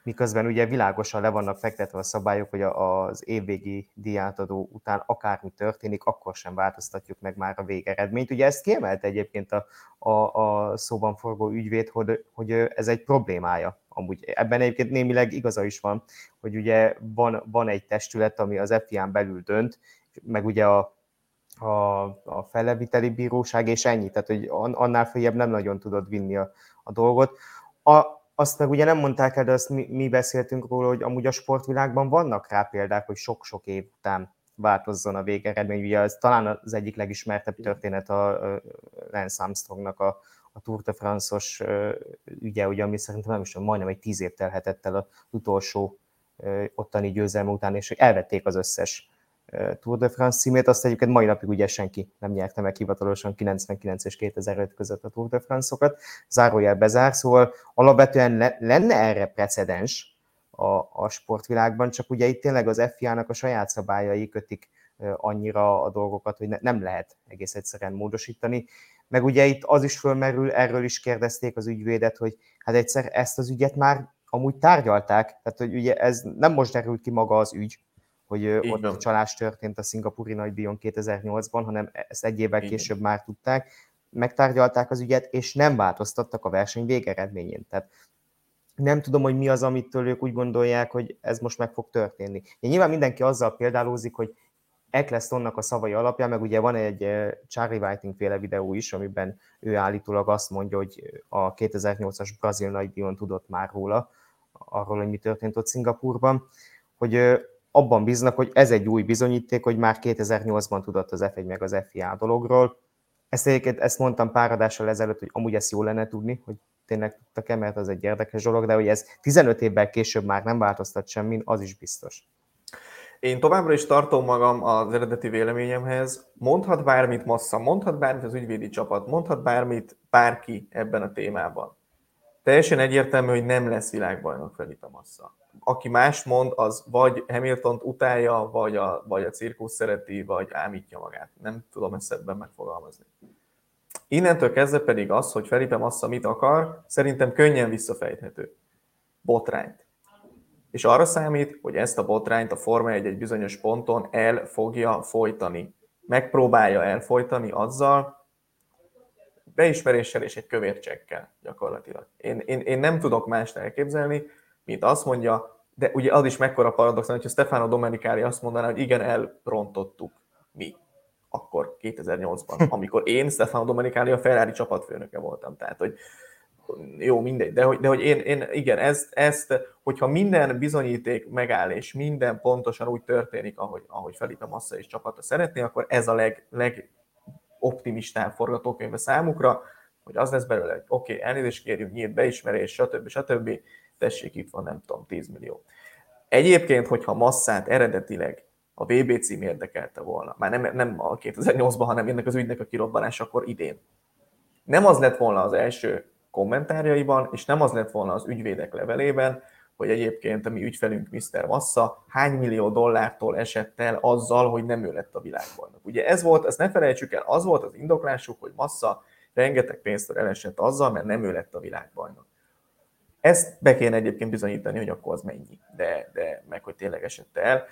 miközben ugye világosan le vannak fektetve a szabályok, hogy az évvégi diátadó után akármi történik, akkor sem változtatjuk meg már a végeredményt. Ugye ezt kiemelte egyébként a, a, a szóban forgó ügyvéd, hogy, hogy ez egy problémája. Amúgy ebben egyébként némileg igaza is van, hogy ugye van, van egy testület, ami az FIA-n belül dönt, meg ugye a a, a feleviteli bíróság, és ennyi, tehát hogy annál följebb nem nagyon tudod vinni a, a dolgot. A, azt meg ugye nem mondták el, de azt mi, mi beszéltünk róla, hogy amúgy a sportvilágban vannak rá példák, hogy sok-sok év után változzon a végeredmény. Ugye ez talán az egyik legismertebb történet a Lance Armstrongnak a, a Tour de France-os ügye, ugye, ami szerintem nem is majdnem egy tíz év telhetett el az utolsó ottani győzelme után, és elvették az összes Tour de France címét, azt egyébként mai napig ugye senki nem nyerte meg hivatalosan 99 és 2005 között a Tour de France-okat, zárójel bezár, szóval alapvetően le, lenne erre precedens a, a sportvilágban, csak ugye itt tényleg az FIA-nak a saját szabályai kötik annyira a dolgokat, hogy ne, nem lehet egész egyszerűen módosítani. Meg ugye itt az is fölmerül, erről is kérdezték az ügyvédet, hogy hát egyszer ezt az ügyet már amúgy tárgyalták, tehát hogy ugye ez nem most derült ki maga az ügy, hogy Igen. ott csalás történt a szingapúri nagydíjon 2008-ban, hanem ezt egy évvel Igen. később már tudták, megtárgyalták az ügyet, és nem változtattak a verseny végeredményén. Tehát nem tudom, hogy mi az, amitől ők úgy gondolják, hogy ez most meg fog történni. Én nyilván mindenki azzal példálózik, hogy Ecclestonnak a szavai alapján, meg ugye van egy Charlie Whiting féle videó is, amiben ő állítólag azt mondja, hogy a 2008-as brazil nagydíjon tudott már róla, arról, hogy mi történt ott Szingapurban, hogy abban bíznak, hogy ez egy új bizonyíték, hogy már 2008-ban tudott az F1 meg az FIA dologról. Ezt egyébként ezt mondtam pár adással ezelőtt, hogy amúgy ezt jó lenne tudni, hogy tényleg tudtak-e, mert az egy érdekes dolog, de hogy ez 15 évvel később már nem változtat semmin, az is biztos. Én továbbra is tartom magam az eredeti véleményemhez. Mondhat bármit Massa, mondhat bármit az ügyvédi csapat, mondhat bármit bárki ebben a témában. Teljesen egyértelmű, hogy nem lesz világbajnok Felipe Massa. Aki más mond, az vagy hamilton utálja, vagy a, vagy a cirkusz szereti, vagy ámítja magát. Nem tudom ezt ebben megfogalmazni. Innentől kezdve pedig az, hogy Felipe Massa mit akar, szerintem könnyen visszafejthető. Botrányt. És arra számít, hogy ezt a botrányt a Forma 1 egy bizonyos ponton el fogja folytani. Megpróbálja elfolytani azzal, beismeréssel és egy kövércsekkel gyakorlatilag. Én, én, én nem tudok mást elképzelni, mint azt mondja, de ugye az is mekkora paradox, hogyha Stefano Domenicali azt mondaná, hogy igen, elrontottuk mi akkor 2008-ban, (laughs) amikor én Stefano Domenicali a Ferrari csapatfőnöke voltam. Tehát, hogy jó, mindegy, de hogy, de hogy én, én igen, ezt, ezt, hogyha minden bizonyíték megáll, és minden pontosan úgy történik, ahogy, ahogy Felipe Massa és csapata szeretné, akkor ez a leg, legoptimistább forgatókönyve számukra, hogy az lesz belőle, hogy oké, okay, elnézést kérjük, nyílt beismerés, stb. stb. Tessék, itt van, nem tudom, 10 millió. Egyébként, hogyha Masszát eredetileg a VB cím érdekelte volna. Már nem, nem a 2008-ban, hanem ennek az ügynek a kirobbanás akkor idén. Nem az lett volna az első kommentárjaiban, és nem az lett volna az ügyvédek levelében, hogy egyébként a mi ügyfelünk Mr. Massa hány millió dollártól esett el azzal, hogy nem ő lett a világbajnok. Ugye ez volt, ezt ne felejtsük el, az volt az indoklásuk, hogy Massa rengeteg pénztől elesett azzal, mert nem ő lett a világbajnok. Ezt be kéne egyébként bizonyítani, hogy akkor az mennyi, de, de meg hogy tényleg esett el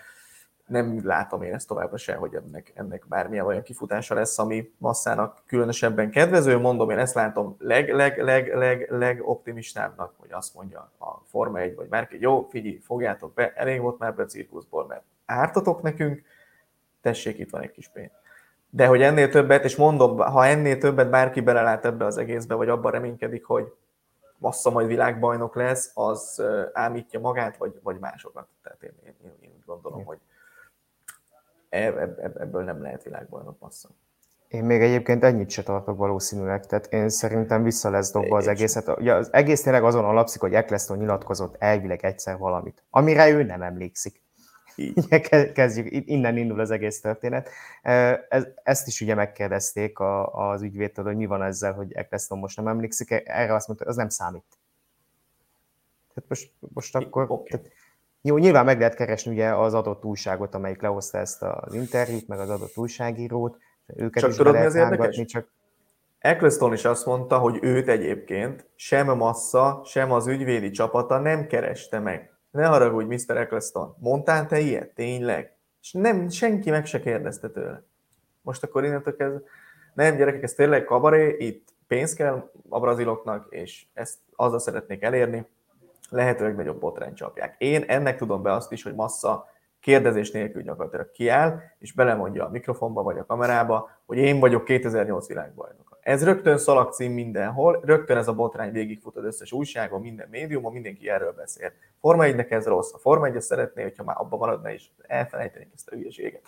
nem látom én ezt továbbra se, hogy ennek, ennek bármilyen olyan kifutása lesz, ami masszának különösebben kedvező. Mondom, én ezt látom leg, leg, leg, leg, leg optimistábbnak, hogy azt mondja a Forma 1 vagy bárki, jó, figyelj, fogjátok be, elég volt már be a cirkuszból, mert ártatok nekünk, tessék, itt van egy kis pénz. De hogy ennél többet, és mondom, ha ennél többet bárki belelát ebbe az egészbe, vagy abban reménykedik, hogy Massza majd világbajnok lesz, az ámítja magát, vagy, vagy másokat. Tehát én, én, én, én úgy gondolom, hogy ebből nem lehet világbajnok massza. Én még egyébként ennyit se tartok valószínűleg, tehát én szerintem vissza lesz dobva az egészet. Ugye az egész tényleg azon alapszik, hogy Eccleston nyilatkozott elvileg egyszer valamit, amire ő nem emlékszik. Így. (laughs) Kezdjük, innen indul az egész történet. Ezt is ugye megkérdezték az ügyvédtől, hogy mi van ezzel, hogy Eccleston most nem emlékszik. Erre azt mondta, hogy az nem számít. Tehát most, most akkor... Okay. Tehát jó, nyilván meg lehet keresni ugye az adott újságot, amelyik lehozta ezt az interjút, meg az adott újságírót, őket csak is tudod, mi az érdekes? Csak... Eccleston is azt mondta, hogy őt egyébként sem Massa, sem az ügyvédi csapata nem kereste meg. Ne haragudj, Mr. Eccleston, mondtál te ilyet? Tényleg? És nem, senki meg se kérdezte tőle. Most akkor innentől kezdve, nem gyerekek, ez tényleg kabaré, itt pénz kell a braziloknak, és ezt azzal szeretnék elérni, lehetőleg nagyobb botrány csapják. Én ennek tudom be azt is, hogy Massa kérdezés nélkül gyakorlatilag kiáll, és belemondja a mikrofonba vagy a kamerába, hogy én vagyok 2008 világbajnok. Ez rögtön szalagcím mindenhol, rögtön ez a botrány végigfut az összes újságon, minden médiumon, mindenki erről beszél. Forma 1 ez rossz. A Forma 1 szeretné, hogyha már abban maradna és elfelejtenék ezt a hülyeséget.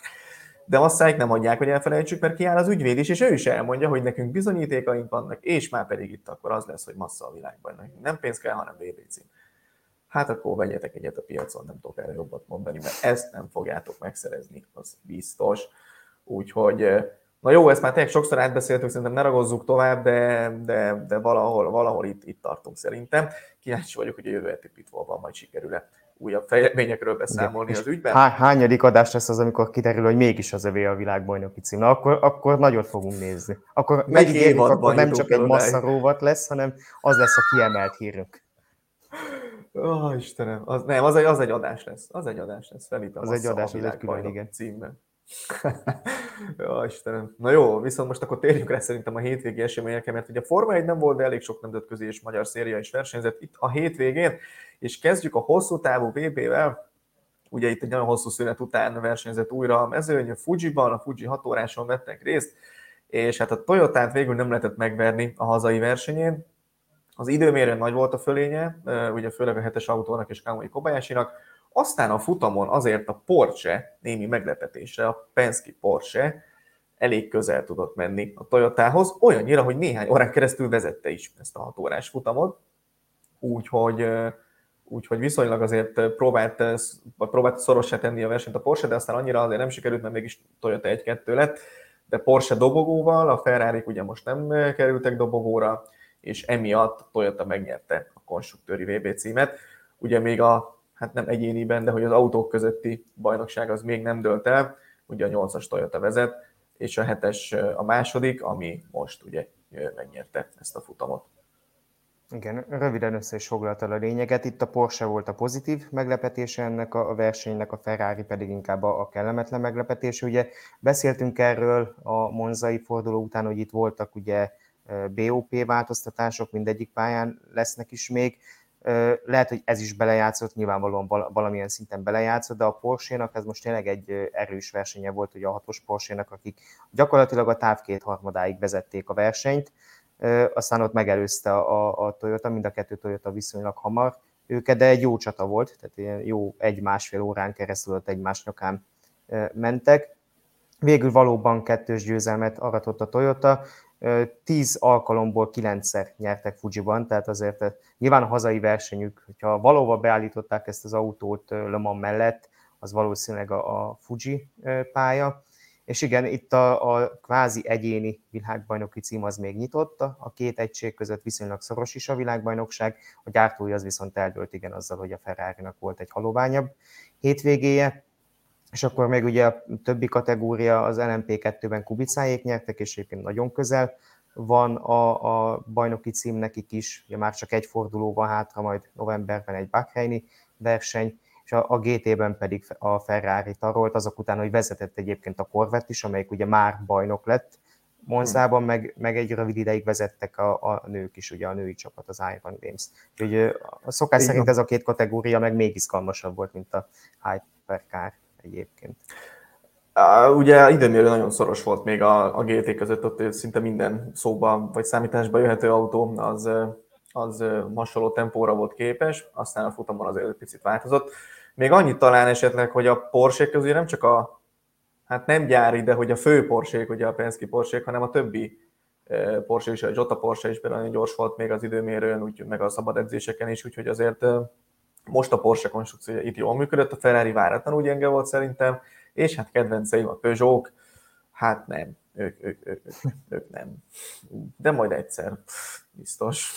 De Masszáik nem adják, hogy elfelejtsük, mert kiáll az ügyvéd is, és ő is elmondja, hogy nekünk bizonyítékaink vannak, és már pedig itt akkor az lesz, hogy Massa a világban. Nem pénz kell, hanem VB cím hát akkor vegyetek egyet a piacon, nem tudok erre jobbat mondani, mert ezt nem fogjátok megszerezni, az biztos. Úgyhogy, na jó, ezt már tényleg sokszor átbeszéltük, szerintem ne ragozzuk tovább, de, de, de valahol, valahol itt, itt tartunk szerintem. Kíváncsi vagyok, hogy a jövő heti pitfallban majd sikerül-e újabb fejleményekről beszámolni az ügyben. Há, hányadik adás lesz az, amikor kiderül, hogy mégis az övé a világbajnoki cím? Na, akkor, akkor nagyot fogunk nézni. Akkor megígérjük, akkor nem csak egy masszaróvat lesz, hanem az lesz a kiemelt hírünk. Ó, oh, Istenem, az, nem, az egy, az egy adás lesz. Az egy adás lesz, Felipe. Az egy adás, az egy külön, igen. Címben. jó, (laughs) Istenem. Na jó, viszont most akkor térjünk rá szerintem a hétvégi eseményekre, mert ugye a Forma 1 nem volt, de elég sok nemzetközi és magyar széria is versenyzett itt a hétvégén, és kezdjük a hosszú távú VB-vel. Ugye itt egy nagyon hosszú szünet után versenyzett újra a mezőny, a Fuji-ban, a Fuji 6 óráson vettek részt, és hát a Toyotát végül nem lehetett megverni a hazai versenyén. Az időmérőn nagy volt a fölénye, ugye főleg a hetes autónak és Kamui Kobayashinak, aztán a futamon azért a Porsche, némi meglepetésre, a Penske Porsche elég közel tudott menni a Toyotához, olyannyira, hogy néhány órán keresztül vezette is ezt a 6 órás futamot, úgyhogy, úgyhogy viszonylag azért próbált, próbált szorossá tenni a versenyt a Porsche, de aztán annyira azért nem sikerült, mert mégis Toyota 1-2 lett, de Porsche dobogóval, a ferrari ugye most nem kerültek dobogóra, és emiatt Toyota megnyerte a konstruktőri VB címet. Ugye még a hát nem egyéniben, de hogy az autók közötti bajnokság az még nem dölt el, ugye a 8-as Toyota vezet, és a 7-es a második, ami most ugye megnyerte ezt a futamot. Igen, röviden össze is foglalta a lényeget. Itt a Porsche volt a pozitív meglepetése ennek a versenynek, a Ferrari pedig inkább a kellemetlen meglepetés. Ugye beszéltünk erről a monzai forduló után, hogy itt voltak ugye BOP változtatások, mindegyik pályán lesznek is még. Lehet, hogy ez is belejátszott, nyilvánvalóan valamilyen szinten belejátszott, de a Porsche-nak ez most tényleg egy erős versenye volt, ugye a hatos Porsche-nak, akik gyakorlatilag a táv kétharmadáig vezették a versenyt, aztán ott megelőzte a, a Toyota, mind a kettő Toyota viszonylag hamar őket, de egy jó csata volt, tehát ilyen jó egy-másfél órán keresztül ott egymás nyakán mentek. Végül valóban kettős győzelmet aratott a Toyota, tíz alkalomból kilencszer nyertek Fujiban, tehát azért nyilván a hazai versenyük, hogyha valóban beállították ezt az autót Le Mans mellett, az valószínűleg a, a Fuji pálya. És igen, itt a, a kvázi egyéni világbajnoki cím az még nyitott, a két egység között viszonylag szoros is a világbajnokság, a gyártói az viszont eldőlt igen azzal, hogy a ferrari volt egy haloványabb hétvégéje, és akkor még ugye a többi kategória az LMP2-ben Kubicáék nyertek, és egyébként nagyon közel van a, a bajnoki cím nekik is, ugye már csak egy forduló van hátra, majd novemberben egy Bahreini verseny, és a, a GT-ben pedig a Ferrari tarolt, azok után, hogy vezetett egyébként a Corvette is, amelyik ugye már bajnok lett, Monzában meg, meg egy rövid ideig vezettek a, a nők is, ugye a női csapat, az Iron Games. Úgyhogy a szokás szerint ez a két kategória meg még izgalmasabb volt, mint a Hypercar egyébként. Uh, ugye időmérő nagyon szoros volt még a, a GT között, ott szinte minden szóba vagy számításba jöhető autó az, az hasonló tempóra volt képes, aztán a futamon azért picit változott. Még annyit talán esetleg, hogy a Porsche közül nem csak a, hát nem gyári, de hogy a fő Porsche, ugye a Penske Porsche, hanem a többi Porsche is, a Jota Porsche is például nagyon gyors volt még az időmérőn, úgy, meg a szabad edzéseken is, úgyhogy azért most a Porsche konstrukció itt jól működött, a Ferrari váratlanul gyenge volt szerintem, és hát kedvenceim a Peugeot, hát nem, ők, ők, ők, ők, ők nem. De majd egyszer, biztos.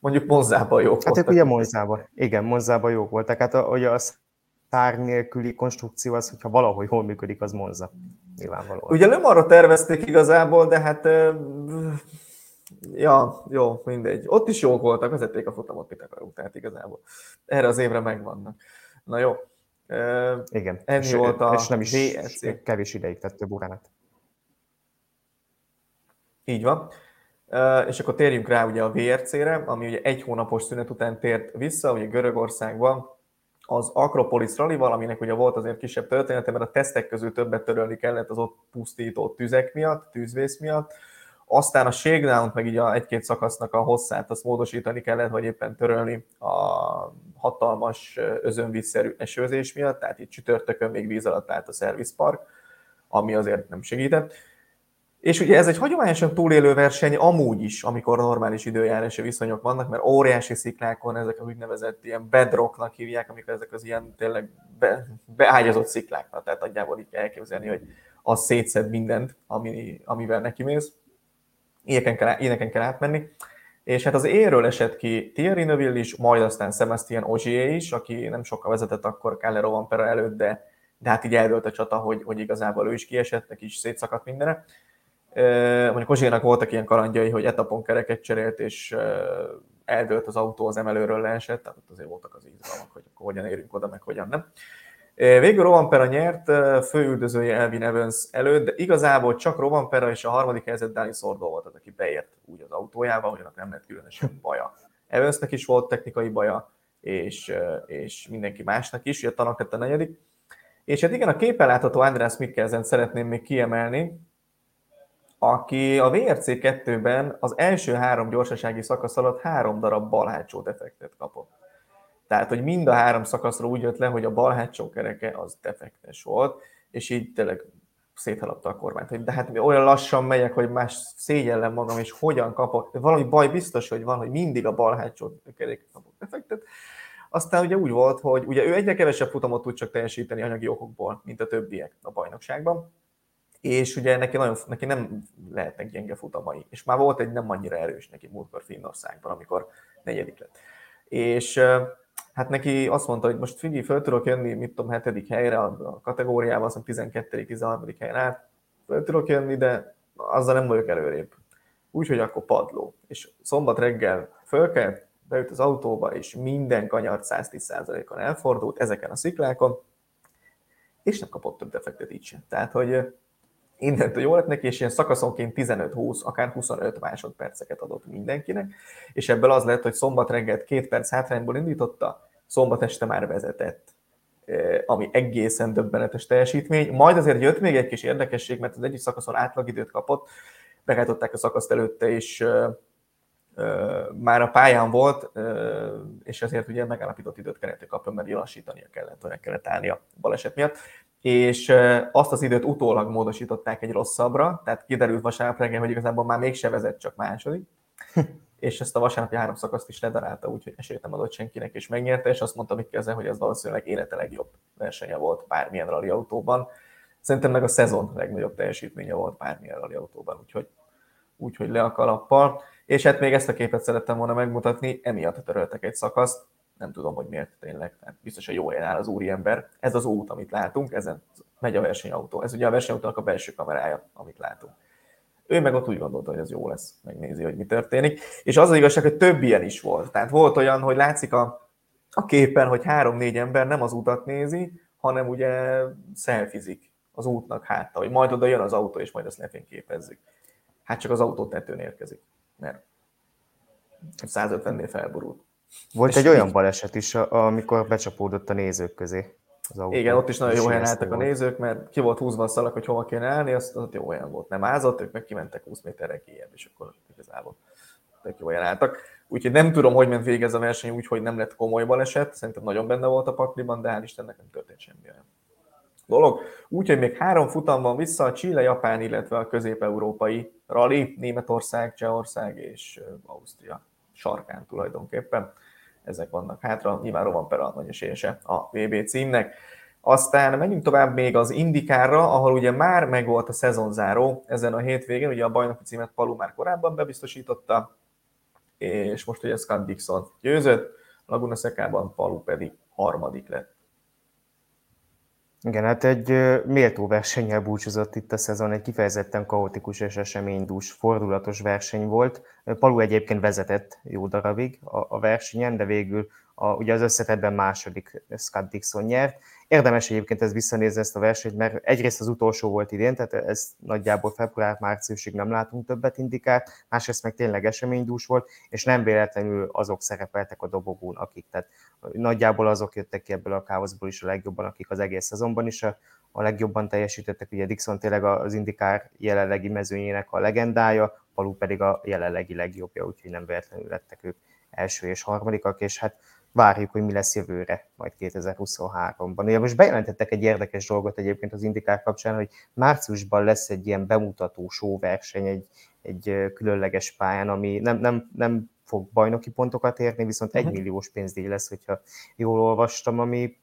Mondjuk Monzában jók Hát ők ugye Monzában, igen, Monzában jók voltak. Hát ugye a szár nélküli konstrukció az, hogyha valahogy hol működik, az Monza. Nyilvánvalóan. Ugye nem arra tervezték igazából, de hát Ja, jó, mindegy. Ott is jók voltak, vezették a futamot, mit akarunk, tehát igazából erre az évre megvannak. Na jó. Igen, ennyi és, volt a és nem is VSC. kevés ideig tett több óránat. Így van. És akkor térjünk rá ugye a VRC-re, ami ugye egy hónapos szünet után tért vissza, ugye Görögországban az Akropolis rally aminek ugye volt azért kisebb története, mert a tesztek közül többet törölni kellett az ott pusztító tüzek miatt, tűzvész miatt, aztán a shakedown meg így a egy-két szakasznak a hosszát azt módosítani kellett, vagy éppen törölni a hatalmas özönvízszerű esőzés miatt, tehát itt csütörtökön még víz alatt állt a szervizpark, ami azért nem segített. És ugye ez egy hagyományosan túlélő verseny amúgy is, amikor normális időjárási viszonyok vannak, mert óriási sziklákon ezek a úgynevezett ilyen bedrocknak hívják, amikor ezek az ilyen tényleg be, beágyazott sziklák, tehát nagyjából így kell elképzelni, hogy az szétszed mindent, ami, amivel neki mész ilyeneken kell, ilyeneken kell átmenni. És hát az éről esett ki Thierry Neuville is, majd aztán Sebastian Ogier is, aki nem sokkal vezetett akkor Calero Vampera előtt, de, de hát így eldőlt a csata, hogy, hogy igazából ő is kiesett, neki is szétszakadt mindenre. Mondjuk Ozsénak voltak ilyen kalandjai, hogy etapon kereket cserélt, és eldőlt az autó, az emelőről leesett, tehát azért voltak az izgalmak, hogy akkor hogyan érünk oda, meg hogyan nem. Végül Rovanpera nyert, főüldözője Elvin Evans előtt, de igazából csak Rovanpera és a harmadik helyzet Dani Szordó volt az, aki beért úgy az autójába, hogy annak nem lett különösen baja. Evansnek is volt technikai baja, és, és mindenki másnak is, a Tanak lett a negyedik. És hát igen, a képen látható András Mikkelsen szeretném még kiemelni, aki a VRC 2-ben az első három gyorsasági szakasz alatt három darab bal hátsó defektet kapott. Tehát, hogy mind a három szakaszra úgy jött le, hogy a bal hátsó kereke az defektes volt, és így tényleg széthalapta a kormányt, de hát mi olyan lassan megyek, hogy más szégyellem magam, és hogyan kapok, valami baj biztos, hogy van, hogy mindig a bal hátsó kerék kapok defektet. Aztán ugye úgy volt, hogy ugye ő egyre kevesebb futamot tud csak teljesíteni anyagi okokból, mint a többiek a bajnokságban, és ugye neki, nagyon, neki nem lehetnek gyenge futamai, és már volt egy nem annyira erős neki múltkor Finnországban, amikor negyedik lett. És hát neki azt mondta, hogy most figyelj, föl tudok jönni, mit tudom, hetedik helyre a kategóriában, azt 12 13 helyen át, föl tudok jönni, de azzal nem vagyok előrébb. Úgyhogy akkor padló. És szombat reggel fölkelt, beült az autóba, és minden kanyart 110%-on elfordult ezeken a sziklákon, és nem kapott több defektet így sem. Tehát, hogy innentől jó lett neki, és ilyen szakaszonként 15-20, akár 25 másodperceket adott mindenkinek, és ebből az lett, hogy szombat reggel két perc hátrányból indította, szombat este már vezetett ami egészen döbbenetes teljesítmény. Majd azért jött még egy kis érdekesség, mert az egyik szakaszon átlagidőt kapott, megállították a szakaszt előtte, és már a pályán volt, és ezért ugye megállapított időt kellett kapni, mert lassítania kellett, vagy kellett állni baleset miatt és azt az időt utólag módosították egy rosszabbra, tehát kiderült vasárnap reggel, hogy igazából már mégse vezet, csak második, (laughs) és ezt a vasárnapi három szakaszt is ledarálta, úgyhogy esélyt nem adott senkinek, és megnyerte, és azt mondta kezdve, hogy ez valószínűleg élete legjobb versenye volt bármilyen rally autóban. Szerintem meg a szezon legnagyobb teljesítménye volt bármilyen rally autóban, úgyhogy, úgyhogy le a kalappal. És hát még ezt a képet szerettem volna megmutatni, emiatt töröltek egy szakaszt, nem tudom, hogy miért tényleg, tehát biztos, hogy jó helyen áll az úriember. Ez az út, amit látunk, ezen megy a versenyautó. Ez ugye a versenyautónak a belső kamerája, amit látunk. Ő meg ott úgy gondolta, hogy ez jó lesz, megnézi, hogy mi történik. És az az igazság, hogy több ilyen is volt. Tehát volt olyan, hogy látszik a, a képen, hogy három-négy ember nem az utat nézi, hanem ugye szelfizik az útnak hátta, hogy majd oda jön az autó, és majd ezt lefényképezzük. Hát csak az autó tetőn érkezik, mert 150-nél felborult. Volt egy olyan baleset is, amikor becsapódott a nézők közé. Az autó. Igen, ott is nagyon jó helyen álltak a nézők, mert ki volt húzva a szalag, hogy hova kéne állni, azt, az jó helyen volt. Nem ázott, ők meg kimentek 20 méterre kijebb, és akkor igazából tök jó helyen álltak. Úgyhogy nem tudom, hogy ment végig ez a verseny úgy, hogy nem lett komoly baleset, szerintem nagyon benne volt a pakliban, de hál' Istennek nem történt semmi olyan dolog. Úgyhogy még három futam van vissza, a Chile, Japán, illetve a közép-európai rally, Németország, Csehország és Ausztria sarkán tulajdonképpen ezek vannak hátra. Nyilván Roman Pera nagy esélyese a VB címnek. Aztán menjünk tovább még az Indikára, ahol ugye már megvolt a szezonzáró ezen a hétvégén, ugye a bajnoki címet Palu már korábban bebiztosította, és most ugye Scott Dixon győzött, Laguna Szekában Palu pedig harmadik lett. Igen, hát egy méltó versennyel búcsúzott itt a szezon, egy kifejezetten kaotikus és eseménydús, fordulatos verseny volt. Palu egyébként vezetett jó darabig a, a versenyen, de végül a, ugye az összetetben második Scott Dixon nyert. Érdemes egyébként ez visszanézni ezt a versenyt, mert egyrészt az utolsó volt idén, tehát ez nagyjából február-márciusig nem látunk többet indikát, másrészt meg tényleg eseménydús volt, és nem véletlenül azok szerepeltek a dobogón, akik, tehát nagyjából azok jöttek ki ebből a káoszból is a legjobban, akik az egész szezonban is a, a legjobban teljesítettek. Ugye Dixon tényleg az indikár jelenlegi mezőnyének a legendája, Palu pedig a jelenlegi legjobbja, úgyhogy nem véletlenül lettek ők első és harmadikak, és hát várjuk, hogy mi lesz jövőre, majd 2023-ban. Ugye most bejelentettek egy érdekes dolgot egyébként az Indikár kapcsán, hogy márciusban lesz egy ilyen bemutató verseny, egy, egy különleges pályán, ami nem, nem, nem fog bajnoki pontokat érni, viszont egy mhm. milliós pénzdíj lesz, hogyha jól olvastam, ami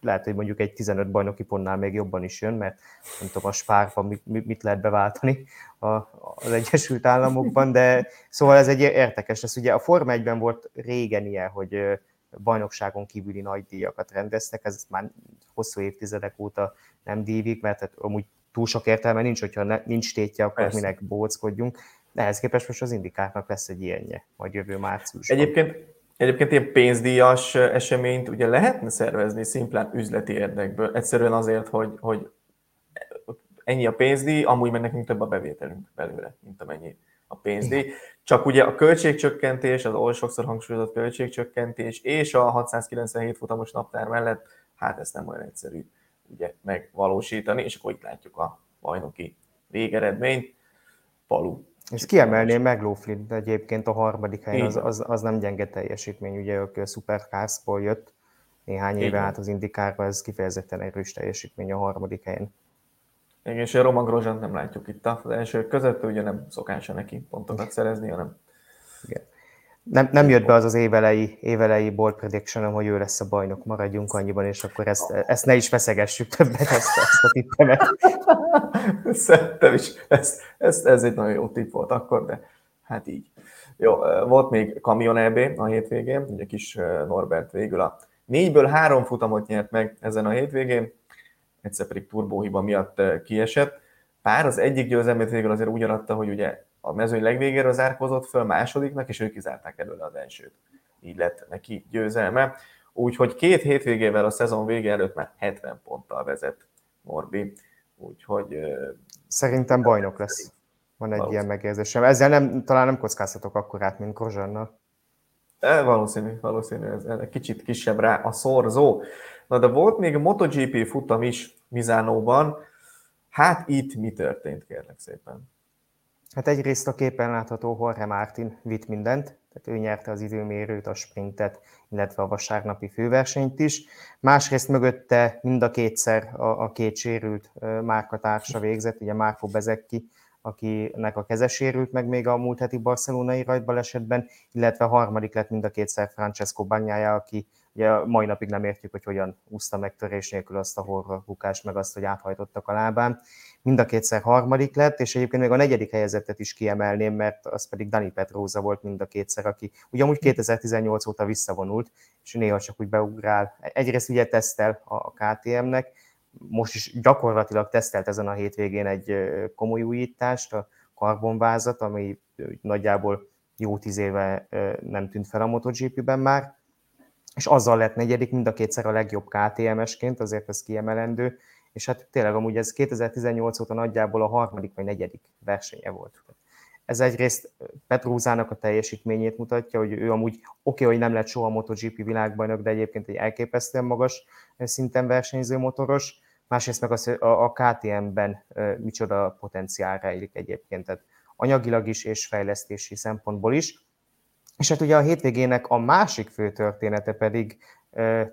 lehet, hogy mondjuk egy 15 bajnoki pontnál még jobban is jön, mert nem tudom, a spárban mit, lehet beváltani az Egyesült Államokban, de szóval ez egy értekes lesz. Ugye a Forma 1-ben volt régen ilyen, hogy bajnokságon kívüli nagy díjakat rendeztek, ez már hosszú évtizedek óta nem dívik, mert hát amúgy túl sok értelme nincs, hogyha ne, nincs tétje, akkor Persze. minek bóckodjunk. Ehhez képest most az indikárnak lesz egy ilyenje, majd jövő márciusban. Egyébként, egyébként ilyen pénzdíjas eseményt ugye lehetne szervezni szimplán üzleti érdekből, egyszerűen azért, hogy, hogy ennyi a pénzdíj, amúgy meg nekünk több a bevételünk belőle, mint amennyi a pénzdíj. Csak ugye a költségcsökkentés, az oly sokszor hangsúlyozott költségcsökkentés és a 697 futamos naptár mellett, hát ezt nem olyan egyszerű ugye megvalósítani, és akkor itt látjuk a bajnoki végeredményt. Palu. És kiemelném meg Lóflin egyébként a harmadik helyen, az, az, az, nem gyenge teljesítmény, ugye a Supercars-ból jött néhány éve át az indikárba, ez kifejezetten erős teljesítmény a harmadik helyen. Igen, és a Roman Grosjean nem látjuk itt az első között, ugye nem szokása neki pontokat szerezni, hanem... Igen. Nem, nem jött be az az évelei, évelei bold prediction hogy ő lesz a bajnok, maradjunk annyiban, és akkor ezt, ezt ne is feszegessük többet, ezt, ezt a tippemet. (laughs) Szerintem is, ez, ez, ez egy nagyon jó tipp volt akkor, de hát így. Jó, volt még Kamion EB a hétvégén, ugye kis Norbert végül a négyből három futamot nyert meg ezen a hétvégén, egyszer pedig turbóhiba miatt kiesett. Pár az egyik győzelmét végül azért úgy adta, hogy ugye a mezőny legvégéről zárkozott föl másodiknak, és ők kizárták előle az elsőt. Így lett neki győzelme. Úgyhogy két hétvégével a szezon vége előtt már 70 ponttal vezet Morbi. Úgyhogy... Szerintem bajnok lesz. Van egy ilyen megérzésem. Ezzel nem, talán nem kockáztatok akkorát, mint Kozsannal. E, valószínű, valószínű, ez, ez kicsit kisebb rá a szorzó. Na de volt még MotoGP futam is Mizánóban. Hát itt mi történt, kérlek szépen? Hát egyrészt a képen látható Jorge Martin vitt mindent, tehát ő nyerte az időmérőt, a sprintet, illetve a vasárnapi főversenyt is. Másrészt mögötte mind a kétszer a, a két sérült márkatársa végzett, ugye Márko Bezekki, akinek a keze sérült meg még a múlt heti barcelonai rajtbalesetben, illetve harmadik lett mind a kétszer Francesco Bagnája, aki Ugye mai napig nem értjük, hogy hogyan úszta meg törés nélkül azt a horror bukást, meg azt, hogy áthajtottak a lábán. Mind a kétszer harmadik lett, és egyébként még a negyedik helyezettet is kiemelném, mert az pedig Dani Petróza volt mind a kétszer, aki ugyanúgy 2018 óta visszavonult, és néha csak úgy beugrál. Egyrészt ugye tesztel a KTM-nek, most is gyakorlatilag tesztelt ezen a hétvégén egy komoly újítást, a karbonvázat, ami nagyjából jó tíz éve nem tűnt fel a MotoGP-ben már, és azzal lett negyedik, mind a kétszer a legjobb KTMS-ként, azért ez kiemelendő, és hát tényleg amúgy ez 2018 óta nagyjából a harmadik vagy negyedik versenye volt. Ez egyrészt Petrúzának a teljesítményét mutatja, hogy ő amúgy oké, okay, hogy nem lett soha MotoGP világbajnok, de egyébként egy elképesztően magas szinten versenyző motoros, másrészt meg az, a, a KTM-ben micsoda potenciál rejlik egyébként, tehát anyagilag is és fejlesztési szempontból is. És hát ugye a hétvégének a másik fő története pedig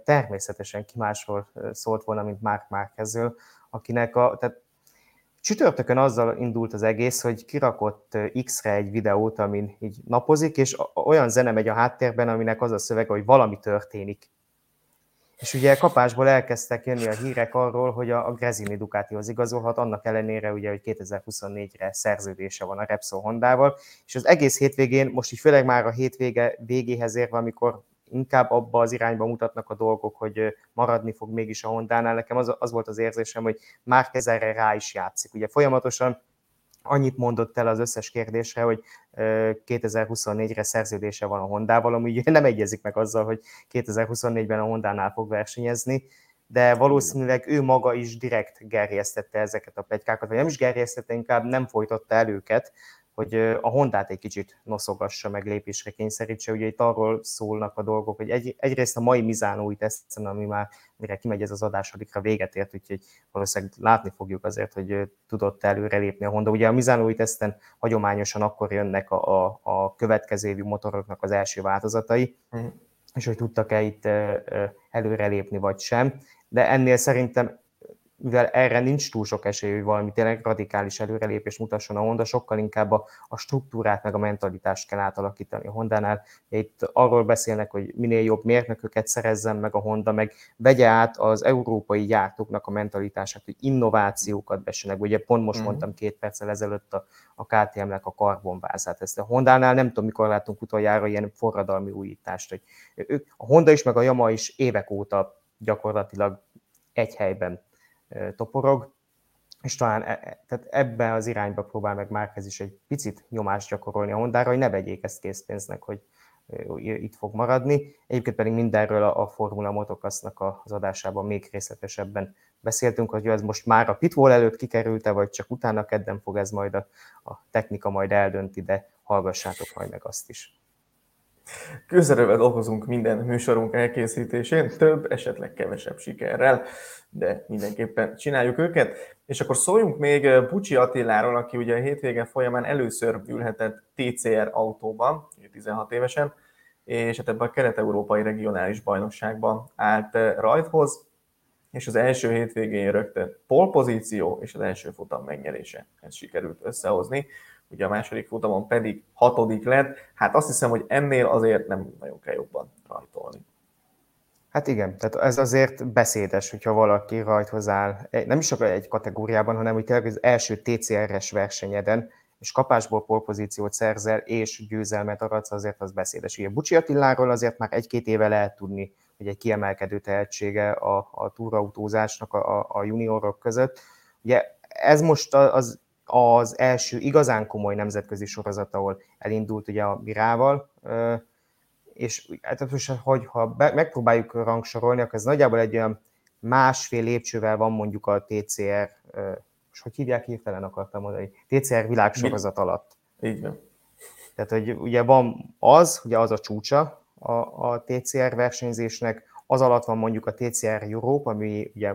természetesen ki másról szólt volna, mint Mark Márkezről, akinek a, tehát csütörtökön azzal indult az egész, hogy kirakott X-re egy videót, amin így napozik, és olyan zene megy a háttérben, aminek az a szövege, hogy valami történik. És ugye kapásból elkezdtek jönni a hírek arról, hogy a, a Grezini Ducatihoz igazolhat, annak ellenére ugye, hogy 2024-re szerződése van a Repsol Hondával, és az egész hétvégén, most így főleg már a hétvége végéhez érve, amikor inkább abba az irányba mutatnak a dolgok, hogy maradni fog mégis a Hondánál. Nekem az, az volt az érzésem, hogy már erre rá is játszik. Ugye folyamatosan annyit mondott el az összes kérdésre, hogy 2024-re szerződése van a Hondával, ami (laughs) nem egyezik meg azzal, hogy 2024-ben a Hondánál fog versenyezni, de valószínűleg ő maga is direkt gerjesztette ezeket a plegykákat, vagy nem is gerjesztette, inkább nem folytatta el őket, hogy a Hondát egy kicsit noszogassa, meg lépésre kényszerítse. Ugye itt arról szólnak a dolgok, hogy egy, egyrészt a mai Mizánói teszten, ami már mire kimegy ez az adás, addigra véget ért, úgyhogy valószínűleg látni fogjuk azért, hogy tudott előrelépni a Honda. Ugye a Mizánói teszten hagyományosan akkor jönnek a, a, a következő évi motoroknak az első változatai, mm. és hogy tudtak-e itt előrelépni vagy sem. De ennél szerintem mivel erre nincs túl sok esély, hogy valami tényleg radikális előrelépés mutasson a Honda, sokkal inkább a, a struktúrát meg a mentalitást kell átalakítani a Hondánál. Itt arról beszélnek, hogy minél jobb mérnököket szerezzen meg a Honda, meg vegye át az európai gyártóknak a mentalitását, hogy innovációkat bessenek. Ugye pont most uh-huh. mondtam két perccel ezelőtt a, a KTM-nek a karbonvázát. Ezt a Hondánál nem tudom, mikor látunk utoljára ilyen forradalmi újítást, hogy ők, a Honda is, meg a Yamaha is évek óta gyakorlatilag egy helyben toporog, és talán e, e tehát ebben az irányba próbál meg Márquez is egy picit nyomást gyakorolni a Hondára, hogy ne vegyék ezt készpénznek, hogy itt fog maradni. Egyébként pedig mindenről a Formula Motocrossnak az adásában még részletesebben beszéltünk, hogy ez most már a pitwall előtt kikerült-e, vagy csak utána kedden fog ez majd a, a technika majd eldönti, de hallgassátok majd meg azt is. Közelővel dolgozunk minden műsorunk elkészítésén, több, esetleg kevesebb sikerrel, de mindenképpen csináljuk őket. És akkor szóljunk még Bucsi Attiláról, aki ugye a hétvége folyamán először ülhetett TCR autóban, 16 évesen, és hát ebben a kelet-európai regionális bajnokságban állt rajthoz, és az első hétvégén rögtön polpozíció és az első futam megnyerése. Ez sikerült összehozni ugye a második futamon pedig hatodik lett. Hát azt hiszem, hogy ennél azért nem nagyon kell jobban rajtolni. Hát igen, tehát ez azért beszédes, hogyha valaki rajthoz áll, nem is csak egy kategóriában, hanem hogy tényleg az első TCR-es versenyeden, és kapásból polpozíciót szerzel, és győzelmet aratsz, azért az beszédes. Ugye Bucsi Attiláról azért már egy-két éve lehet tudni, hogy egy kiemelkedő tehetsége a, a túrautózásnak a, a juniorok között. Ugye ez most az az első igazán komoly nemzetközi sorozat, ahol elindult ugye a Mirával, és hát most, hogy ha be, megpróbáljuk rangsorolni, akkor ez nagyjából egy olyan másfél lépcsővel van mondjuk a TCR, és hogy hívják hirtelen akartam mondani, TCR világsorozat alatt. Így van. Tehát, hogy ugye van az, ugye az a csúcsa a, a TCR versenyzésnek, az alatt van mondjuk a TCR Europe, ami ugye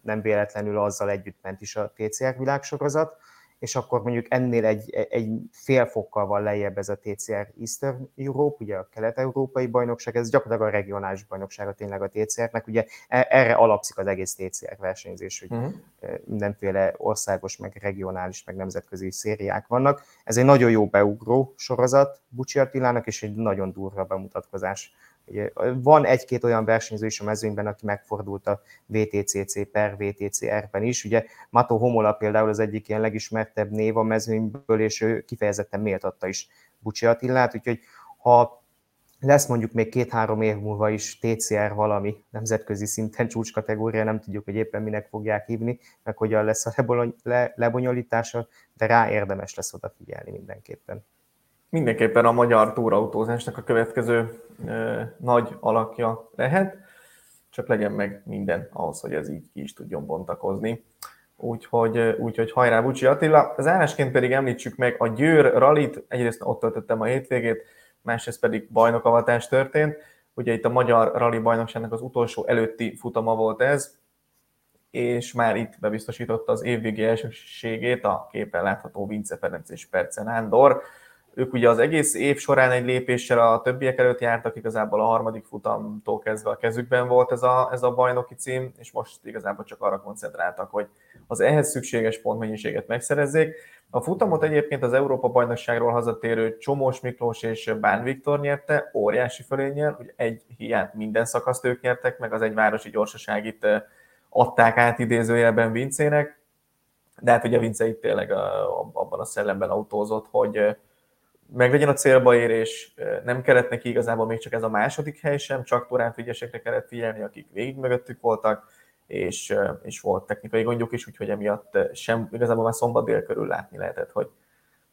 nem véletlenül azzal együtt ment is a TCR világsorozat, és akkor mondjuk ennél egy, egy fél fokkal van lejjebb ez a TCR Eastern Europe, ugye a kelet-európai bajnokság, ez gyakorlatilag a regionális bajnoksága tényleg a TCR-nek, ugye e, erre alapszik az egész TCR versenyzés, hogy uh-huh. mindenféle országos, meg regionális, meg nemzetközi szériák vannak. Ez egy nagyon jó beugró sorozat Bucsi Attilának, és egy nagyon durva bemutatkozás Ugye, van egy-két olyan versenyző is a mezőnyben, aki megfordult a VTCC per VTCR-ben is. Ugye Mato Homola például az egyik ilyen legismertebb név a mezőnyből, és ő kifejezetten méltatta is Bucsi Attillát, úgyhogy ha lesz mondjuk még két-három év múlva is TCR valami nemzetközi szinten csúcskategória, nem tudjuk, hogy éppen minek fogják hívni, meg hogyan lesz a lebonyolítása, de rá érdemes lesz odafigyelni mindenképpen mindenképpen a magyar túrautózásnak a következő e, nagy alakja lehet, csak legyen meg minden ahhoz, hogy ez így ki is tudjon bontakozni. Úgyhogy, úgyhogy hajrá Bucsi Attila. Az állásként pedig említsük meg a Győr Ralit, egyrészt ott töltöttem a hétvégét, másrészt pedig bajnokavatás történt. Ugye itt a Magyar Rally Bajnokságnak az utolsó előtti futama volt ez, és már itt bebiztosította az évvégi elsőségét a képen látható Vince Ferenc és Perce Nándor ők ugye az egész év során egy lépéssel a többiek előtt jártak, igazából a harmadik futamtól kezdve a kezükben volt ez a, ez a bajnoki cím, és most igazából csak arra koncentráltak, hogy az ehhez szükséges pontmennyiséget megszerezzék. A futamot egyébként az Európa bajnokságról hazatérő Csomós Miklós és Bán Viktor nyerte, óriási fölénnyel, hogy egy hiányt minden szakaszt ők nyertek, meg az egy városi gyorsaságit adták át idézőjelben Vincének, de hát ugye Vince itt tényleg abban a szellemben autózott, hogy meglegyen a célba érés, nem kellett neki igazából még csak ez a második hely sem, csak Torán Figyesekre kellett figyelni, akik végig mögöttük voltak, és, és volt technikai gondjuk is, úgyhogy emiatt sem igazából már szombat dél körül látni lehetett, hogy,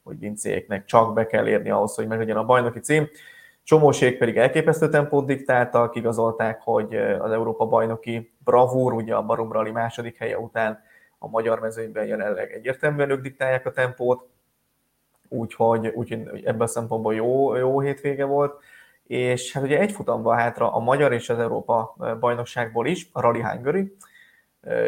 hogy Vincéknek csak be kell érni ahhoz, hogy meglegyen a bajnoki cím. Csomóség pedig elképesztő tempót diktáltak, igazolták, hogy az Európa bajnoki bravúr, ugye a Barum második helye után a magyar mezőnyben jelenleg egyértelműen ők diktálják a tempót, úgyhogy, úgyhogy ebben a szempontból jó, jó hétvége volt. És hát ugye egy futam van hátra a magyar és az Európa bajnokságból is, a Rally Hungary,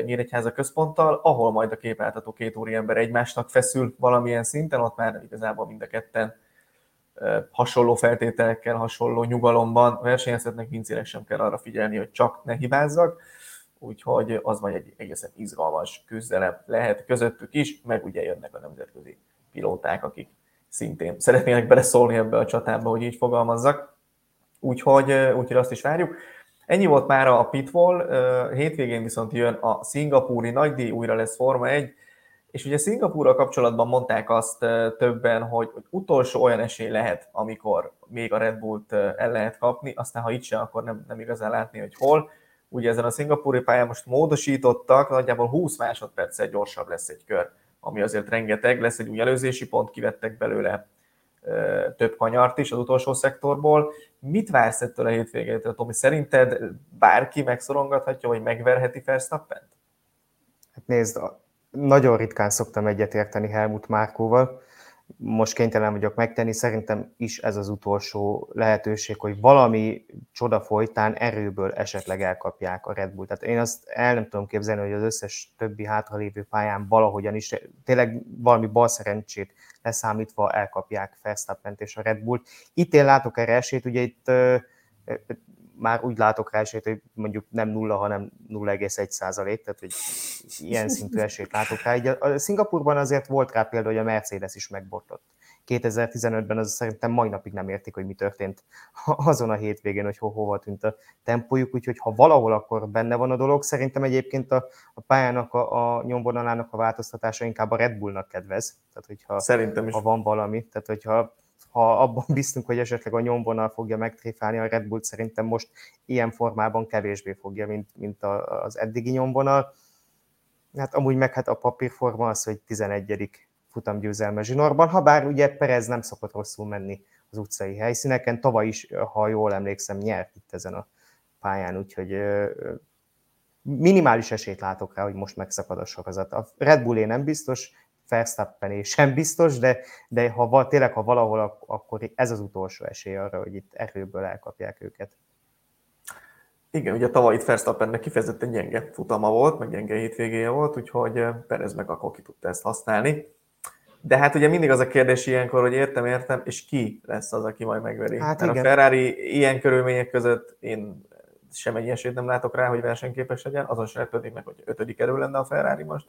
Nyíregyháza központtal, ahol majd a képáltató két ember egymásnak feszül valamilyen szinten, ott már igazából mind a ketten hasonló feltételekkel, hasonló nyugalomban versenyezhetnek, Vincének sem kell arra figyelni, hogy csak ne hibázzak, úgyhogy az vagy egy egészen izgalmas küzdelem lehet közöttük is, meg ugye jönnek a nemzetközi pilóták, akik szintén szeretnének beleszólni ebbe a csatába, hogy így fogalmazzak. Úgyhogy, úgyhogy azt is várjuk. Ennyi volt már a Pitwall, hétvégén viszont jön a szingapúri nagydíj, újra lesz Forma 1, és ugye Szingapúrral kapcsolatban mondták azt többen, hogy utolsó olyan esély lehet, amikor még a Red Bullt el lehet kapni, aztán ha itt se, akkor nem, nem igazán látni, hogy hol. ugye ezen a szingapúri pályán most módosítottak, nagyjából 20 másodperccel gyorsabb lesz egy kör, ami azért rengeteg, lesz egy új előzési pont, kivettek belőle több kanyart is az utolsó szektorból. Mit vársz ettől a hétvégétől, Tomi? Szerinted bárki megszorongathatja, vagy megverheti Verstappent? Hát nézd, nagyon ritkán szoktam egyetérteni Helmut Márkóval, most kénytelen vagyok megtenni, szerintem is ez az utolsó lehetőség, hogy valami csoda folytán erőből esetleg elkapják a Red Bull. Tehát én azt el nem tudom képzelni, hogy az összes többi hátralévő pályán valahogyan is, tényleg valami bal szerencsét leszámítva elkapják verstappen és a Red Bullt. Itt én látok erre esélyt, ugye itt már úgy látok rá esélyt, hogy mondjuk nem nulla, hanem 0,1 százalék, tehát hogy ilyen szintű esélyt látok rá. Így a, a Szingapurban azért volt rá példa, hogy a Mercedes is megbotlott. 2015-ben az szerintem mai napig nem értik, hogy mi történt (laughs) azon a hétvégén, hogy ho hova tűnt a tempójuk, úgyhogy ha valahol akkor benne van a dolog, szerintem egyébként a, a pályának, a, a nyomvonalának a változtatása inkább a Red Bullnak kedvez. Tehát, hogyha szerintem is. ha van valami, tehát hogyha ha abban (laughs) biztunk, hogy esetleg a nyomvonal fogja megtréfálni a Red Bull, szerintem most ilyen formában kevésbé fogja, mint, mint az eddigi nyomvonal. Hát amúgy meg hát a papírforma az, hogy 11 futamgyőzelme zsinórban, ha bár ugye Perez nem szokott rosszul menni az utcai helyszíneken, tavaly is, ha jól emlékszem, nyert itt ezen a pályán, úgyhogy minimális esélyt látok rá, hogy most megszakad a sorozat. A Red Bullé nem biztos, Verstappen sem biztos, de, de ha tényleg, ha valahol, akkor ez az utolsó esély arra, hogy itt erőből elkapják őket. Igen, ugye tavaly itt Verstappennek kifejezetten gyenge futama volt, meg gyenge hétvégéje volt, úgyhogy Perez meg akkor ki tudta ezt használni. De hát ugye mindig az a kérdés ilyenkor, hogy értem, értem, és ki lesz az, aki majd megveri. Hát Mert igen. a Ferrari ilyen körülmények között én sem egy esélyt nem látok rá, hogy versenyképes legyen, azon sem lepődik meg, hogy ötödik erő lenne a Ferrari most.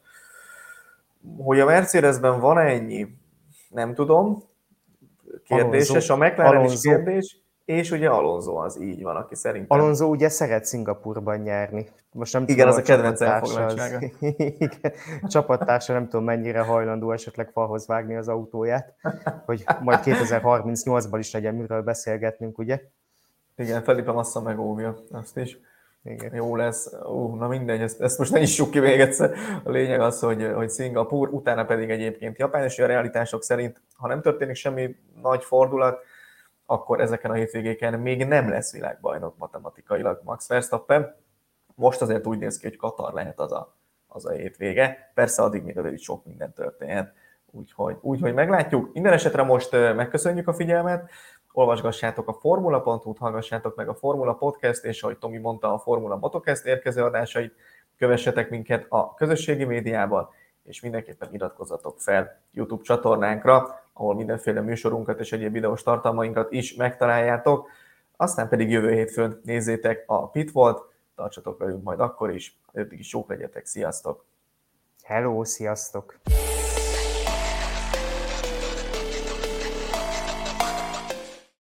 Hogy a Mercedesben van ennyi, nem tudom. Kérdéses, Alonso, a McLaren Alonso. is kérdés, és ugye Alonso az így van, aki szerintem... Alonso ugye szeret Szingapurban nyerni. Most nem Igen, az a kedvenc elfoglaltsága. (laughs) A csapattársa nem tudom mennyire hajlandó esetleg falhoz vágni az autóját, hogy majd 2038-ban is legyen miről beszélgetnünk, ugye? Igen, Felipe Massa megóvja azt is. Igen. Jó lesz. Ú, na mindegy, ezt, ezt most ne is ki még egyszer. A lényeg az, hogy, hogy Szingapur, utána pedig egyébként Japán, és a realitások szerint, ha nem történik semmi nagy fordulat, akkor ezeken a hétvégéken még nem lesz világbajnok matematikailag Max Verstappen. Most azért úgy néz ki, hogy Katar lehet az a, az a hétvége. Persze addig még azért sok minden történhet. Úgyhogy, úgyhogy meglátjuk. Minden esetre most megköszönjük a figyelmet olvasgassátok a formula.hu-t, hallgassátok meg a Formula Podcast, és ahogy Tomi mondta, a Formula Motocast érkező adásait, kövessetek minket a közösségi médiában, és mindenképpen iratkozzatok fel YouTube csatornánkra, ahol mindenféle műsorunkat és egyéb videós tartalmainkat is megtaláljátok. Aztán pedig jövő hétfőn nézzétek a Pitvolt, tartsatok velünk majd akkor is, addig is jók legyetek, sziasztok! Hello, sziasztok!